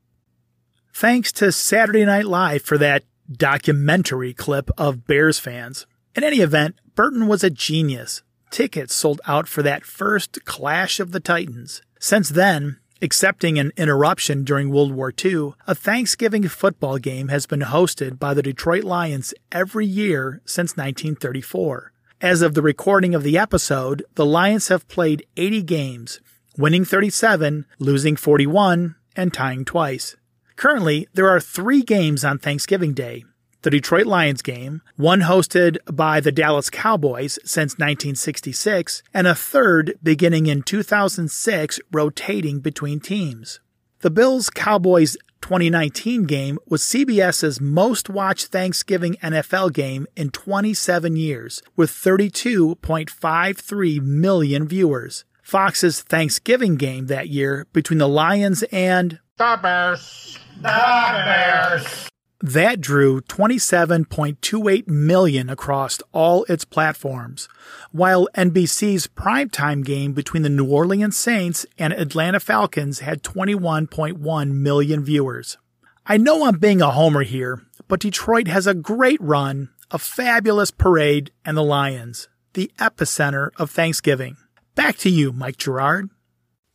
Thanks to Saturday Night Live for that documentary clip of Bears fans. In any event, Burton was a genius. Tickets sold out for that first Clash of the Titans. Since then, excepting an interruption during World War II, a Thanksgiving football game has been hosted by the Detroit Lions every year since 1934. As of the recording of the episode, the Lions have played 80 games, winning 37, losing 41, and tying twice. Currently, there are three games on Thanksgiving Day. The Detroit Lions game, one hosted by the Dallas Cowboys since 1966, and a third beginning in 2006 rotating between teams. The Bills Cowboys 2019 game was CBS's most watched Thanksgiving NFL game in 27 years, with 32.53 million viewers. Fox's Thanksgiving game that year between the Lions and The Bears. The Bears. that drew 27.28 million across all its platforms, while NBC's primetime game between the New Orleans Saints and Atlanta Falcons had 21.1 million viewers. I know I'm being a homer here, but Detroit has a great run, a fabulous parade, and the Lions, the epicenter of Thanksgiving. Back to you, Mike Gerard.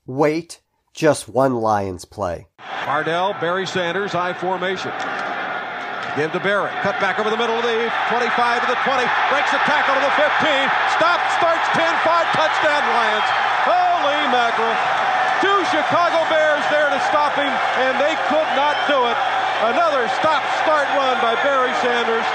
Wait, just one Lions play. Cardell, Barry Sanders, I formation. Give to Barrett. Cut back over the middle of the 25 to the 20. Breaks the tackle to the 15. Stop, starts 10 5. Touchdown, Lions. Holy mackerel. Two Chicago Bears there to stop him, and they could not do it. Another stop start run by Barry Sanders.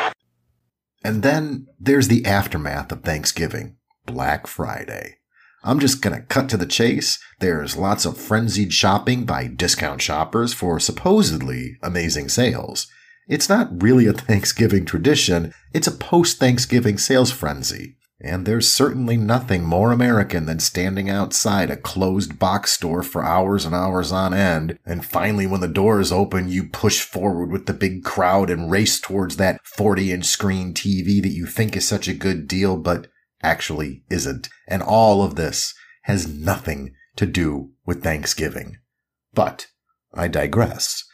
And then there's the aftermath of Thanksgiving, Black Friday. I'm just gonna cut to the chase. There's lots of frenzied shopping by discount shoppers for supposedly amazing sales. It's not really a Thanksgiving tradition, it's a post Thanksgiving sales frenzy. And there's certainly nothing more American than standing outside a closed box store for hours and hours on end, and finally when the doors open, you push forward with the big crowd and race towards that 40 inch screen TV that you think is such a good deal, but actually isn't. And all of this has nothing to do with Thanksgiving. But I digress.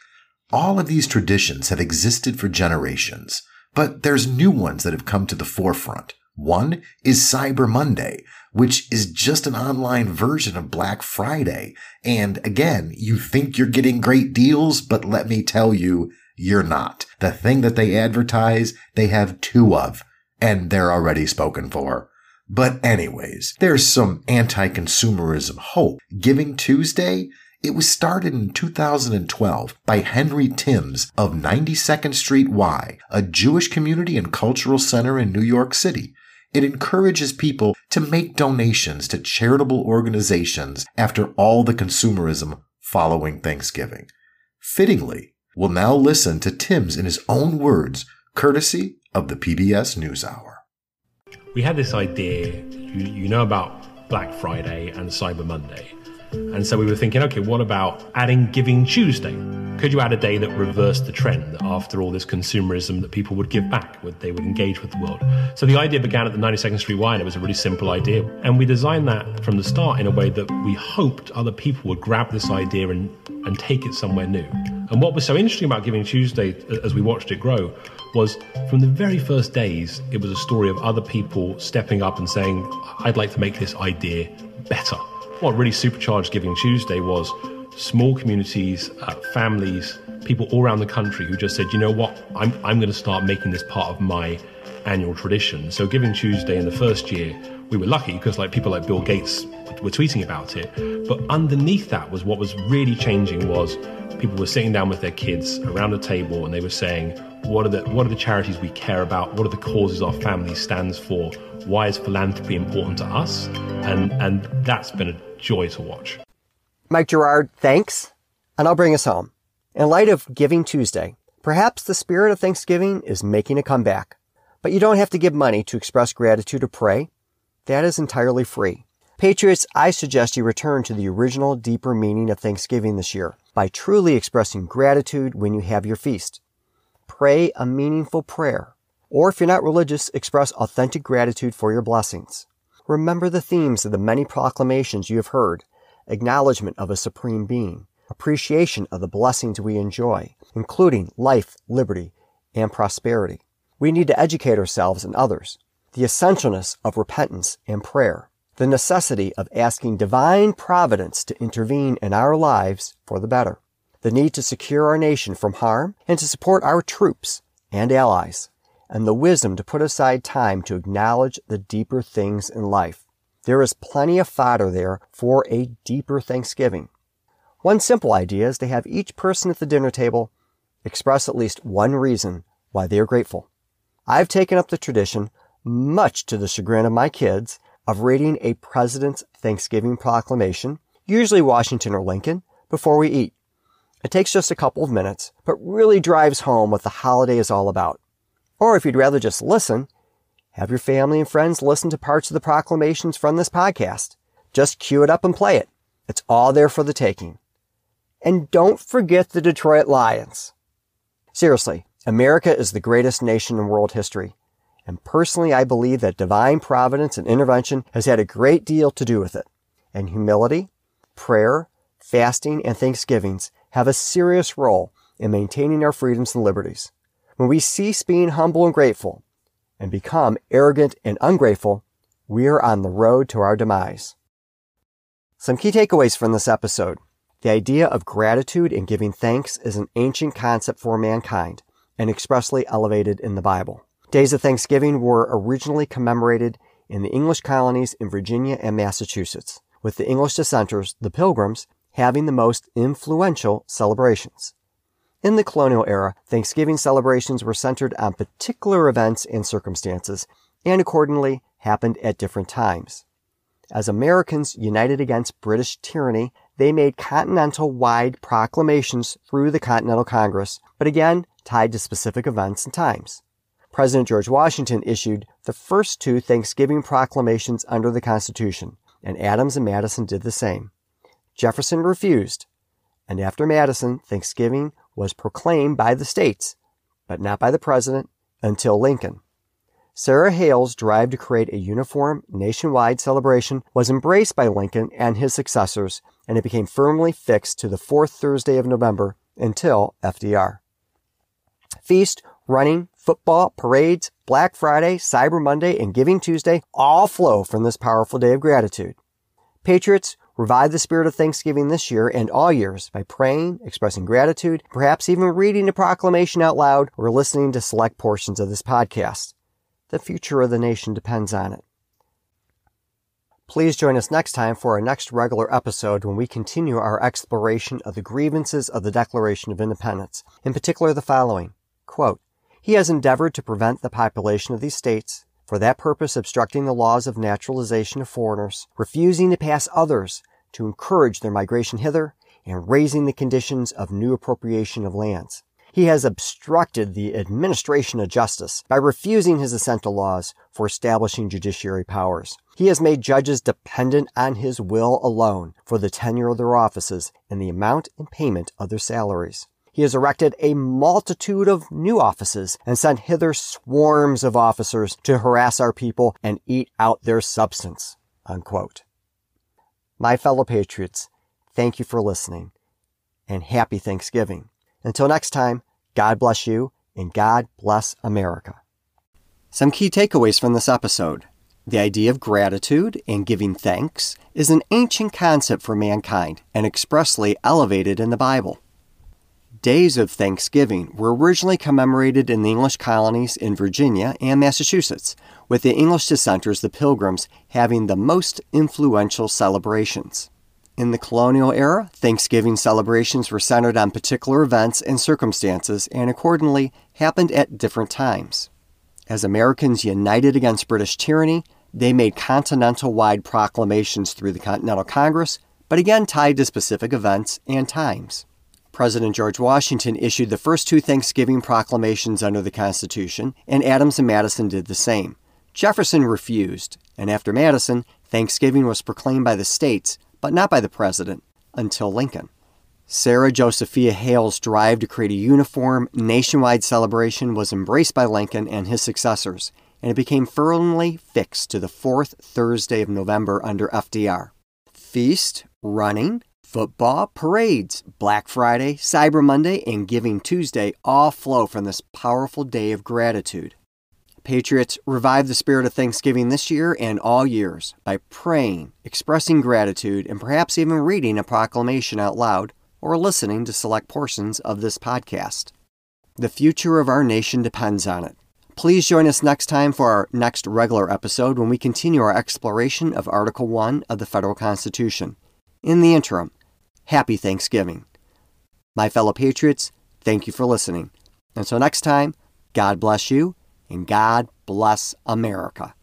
All of these traditions have existed for generations, but there's new ones that have come to the forefront. One is Cyber Monday, which is just an online version of Black Friday. And again, you think you're getting great deals, but let me tell you, you're not. The thing that they advertise, they have two of, and they're already spoken for. But anyways, there's some anti-consumerism hope. Giving Tuesday, it was started in 2012 by Henry Timms of 92nd Street Y, a Jewish community and cultural center in New York City. It encourages people to make donations to charitable organizations after all the consumerism following Thanksgiving. Fittingly, we'll now listen to Timms in his own words, courtesy of the PBS NewsHour. We had this idea, you, you know about Black Friday and Cyber Monday. And so we were thinking, okay, what about adding Giving Tuesday? Could you add a day that reversed the trend after all this consumerism that people would give back, would they would engage with the world? So the idea began at the 92nd Street Y, and it was a really simple idea. And we designed that from the start in a way that we hoped other people would grab this idea and, and take it somewhere new. And what was so interesting about Giving Tuesday as we watched it grow was from the very first days, it was a story of other people stepping up and saying, I'd like to make this idea better. What really supercharged Giving Tuesday was small communities, uh, families, people all around the country who just said, you know what, I'm, I'm going to start making this part of my annual tradition. So Giving Tuesday in the first year, we were lucky because like people like Bill Gates were tweeting about it. But underneath that was what was really changing was people were sitting down with their kids around a table and they were saying, what are the what are the charities we care about? What are the causes our family stands for? Why is philanthropy important to us? And and that's been a joy to watch. Mike Gerard, thanks. And I'll bring us home. In light of Giving Tuesday, perhaps the spirit of Thanksgiving is making a comeback. But you don't have to give money to express gratitude or pray. That is entirely free. Patriots, I suggest you return to the original, deeper meaning of Thanksgiving this year by truly expressing gratitude when you have your feast. Pray a meaningful prayer. Or if you're not religious, express authentic gratitude for your blessings. Remember the themes of the many proclamations you have heard acknowledgement of a supreme being, appreciation of the blessings we enjoy, including life, liberty, and prosperity. We need to educate ourselves and others, the essentialness of repentance and prayer, the necessity of asking divine providence to intervene in our lives for the better, the need to secure our nation from harm and to support our troops and allies, and the wisdom to put aside time to acknowledge the deeper things in life. There is plenty of fodder there for a deeper Thanksgiving. One simple idea is to have each person at the dinner table express at least one reason why they are grateful. I've taken up the tradition, much to the chagrin of my kids, of reading a president's Thanksgiving proclamation, usually Washington or Lincoln, before we eat. It takes just a couple of minutes, but really drives home what the holiday is all about. Or if you'd rather just listen, have your family and friends listen to parts of the proclamations from this podcast. Just cue it up and play it. It's all there for the taking. And don't forget the Detroit Lions. Seriously, America is the greatest nation in world history. And personally, I believe that divine providence and intervention has had a great deal to do with it. And humility, prayer, fasting, and thanksgivings have a serious role in maintaining our freedoms and liberties. When we cease being humble and grateful and become arrogant and ungrateful, we are on the road to our demise. Some key takeaways from this episode. The idea of gratitude and giving thanks is an ancient concept for mankind and expressly elevated in the Bible. Days of Thanksgiving were originally commemorated in the English colonies in Virginia and Massachusetts, with the English dissenters, the Pilgrims, having the most influential celebrations. In the colonial era, Thanksgiving celebrations were centered on particular events and circumstances, and accordingly happened at different times. As Americans united against British tyranny, they made continental wide proclamations through the Continental Congress, but again tied to specific events and times. President George Washington issued the first two Thanksgiving proclamations under the Constitution, and Adams and Madison did the same. Jefferson refused, and after Madison, Thanksgiving was proclaimed by the states, but not by the president until Lincoln. Sarah Hale's drive to create a uniform nationwide celebration was embraced by Lincoln and his successors, and it became firmly fixed to the fourth Thursday of November until FDR. Feast, running, football, parades, Black Friday, Cyber Monday, and Giving Tuesday all flow from this powerful day of gratitude. Patriots, Revive the spirit of Thanksgiving this year and all years by praying, expressing gratitude, perhaps even reading a proclamation out loud or listening to select portions of this podcast. The future of the nation depends on it. Please join us next time for our next regular episode when we continue our exploration of the grievances of the Declaration of Independence, in particular the following. Quote, he has endeavored to prevent the population of these states for that purpose obstructing the laws of naturalization of foreigners, refusing to pass others to encourage their migration hither, and raising the conditions of new appropriation of lands. He has obstructed the administration of justice by refusing his assent to laws for establishing judiciary powers. He has made judges dependent on his will alone for the tenure of their offices and the amount and payment of their salaries. He has erected a multitude of new offices and sent hither swarms of officers to harass our people and eat out their substance. Unquote. My fellow patriots, thank you for listening and happy Thanksgiving. Until next time, God bless you and God bless America. Some key takeaways from this episode. The idea of gratitude and giving thanks is an ancient concept for mankind and expressly elevated in the Bible days of Thanksgiving were originally commemorated in the English colonies in Virginia and Massachusetts, with the English dissenters, the Pilgrims, having the most influential celebrations. In the colonial era, Thanksgiving celebrations were centered on particular events and circumstances and accordingly happened at different times. As Americans united against British tyranny, they made continental wide proclamations through the Continental Congress, but again tied to specific events and times. President George Washington issued the first two Thanksgiving proclamations under the Constitution, and Adams and Madison did the same. Jefferson refused, and after Madison, Thanksgiving was proclaimed by the states, but not by the president, until Lincoln. Sarah Josepha Hale's drive to create a uniform, nationwide celebration was embraced by Lincoln and his successors, and it became firmly fixed to the fourth Thursday of November under FDR. Feast, running, Football, parades, Black Friday, Cyber Monday, and Giving Tuesday all flow from this powerful day of gratitude. Patriots, revive the spirit of Thanksgiving this year and all years by praying, expressing gratitude, and perhaps even reading a proclamation out loud or listening to select portions of this podcast. The future of our nation depends on it. Please join us next time for our next regular episode when we continue our exploration of Article 1 of the Federal Constitution. In the interim, happy Thanksgiving. My fellow patriots, thank you for listening. Until next time, God bless you and God bless America.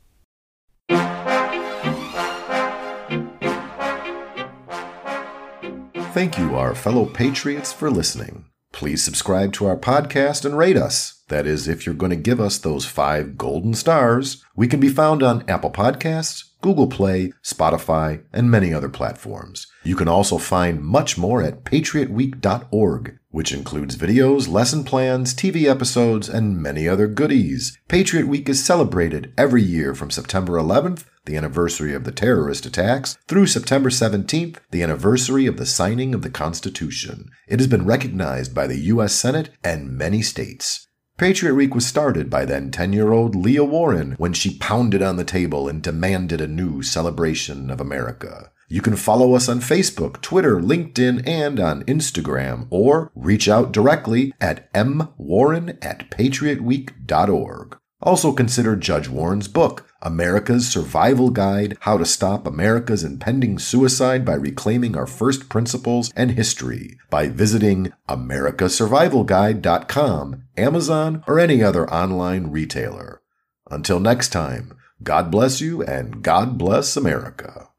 Thank you, our fellow patriots, for listening. Please subscribe to our podcast and rate us. That is, if you're going to give us those five golden stars. We can be found on Apple Podcasts, Google Play, Spotify, and many other platforms. You can also find much more at patriotweek.org, which includes videos, lesson plans, TV episodes, and many other goodies. Patriot Week is celebrated every year from September 11th, the anniversary of the terrorist attacks, through September 17th, the anniversary of the signing of the Constitution. It has been recognized by the U.S. Senate and many states. Patriot Week was started by then 10 year old Leah Warren when she pounded on the table and demanded a new celebration of America. You can follow us on Facebook, Twitter, LinkedIn, and on Instagram, or reach out directly at mwarren at patriotweek.org. Also consider Judge Warren's book, America's Survival Guide How to Stop America's Impending Suicide by Reclaiming Our First Principles and History, by visiting americasurvivalguide.com, Amazon, or any other online retailer. Until next time, God bless you and God bless America.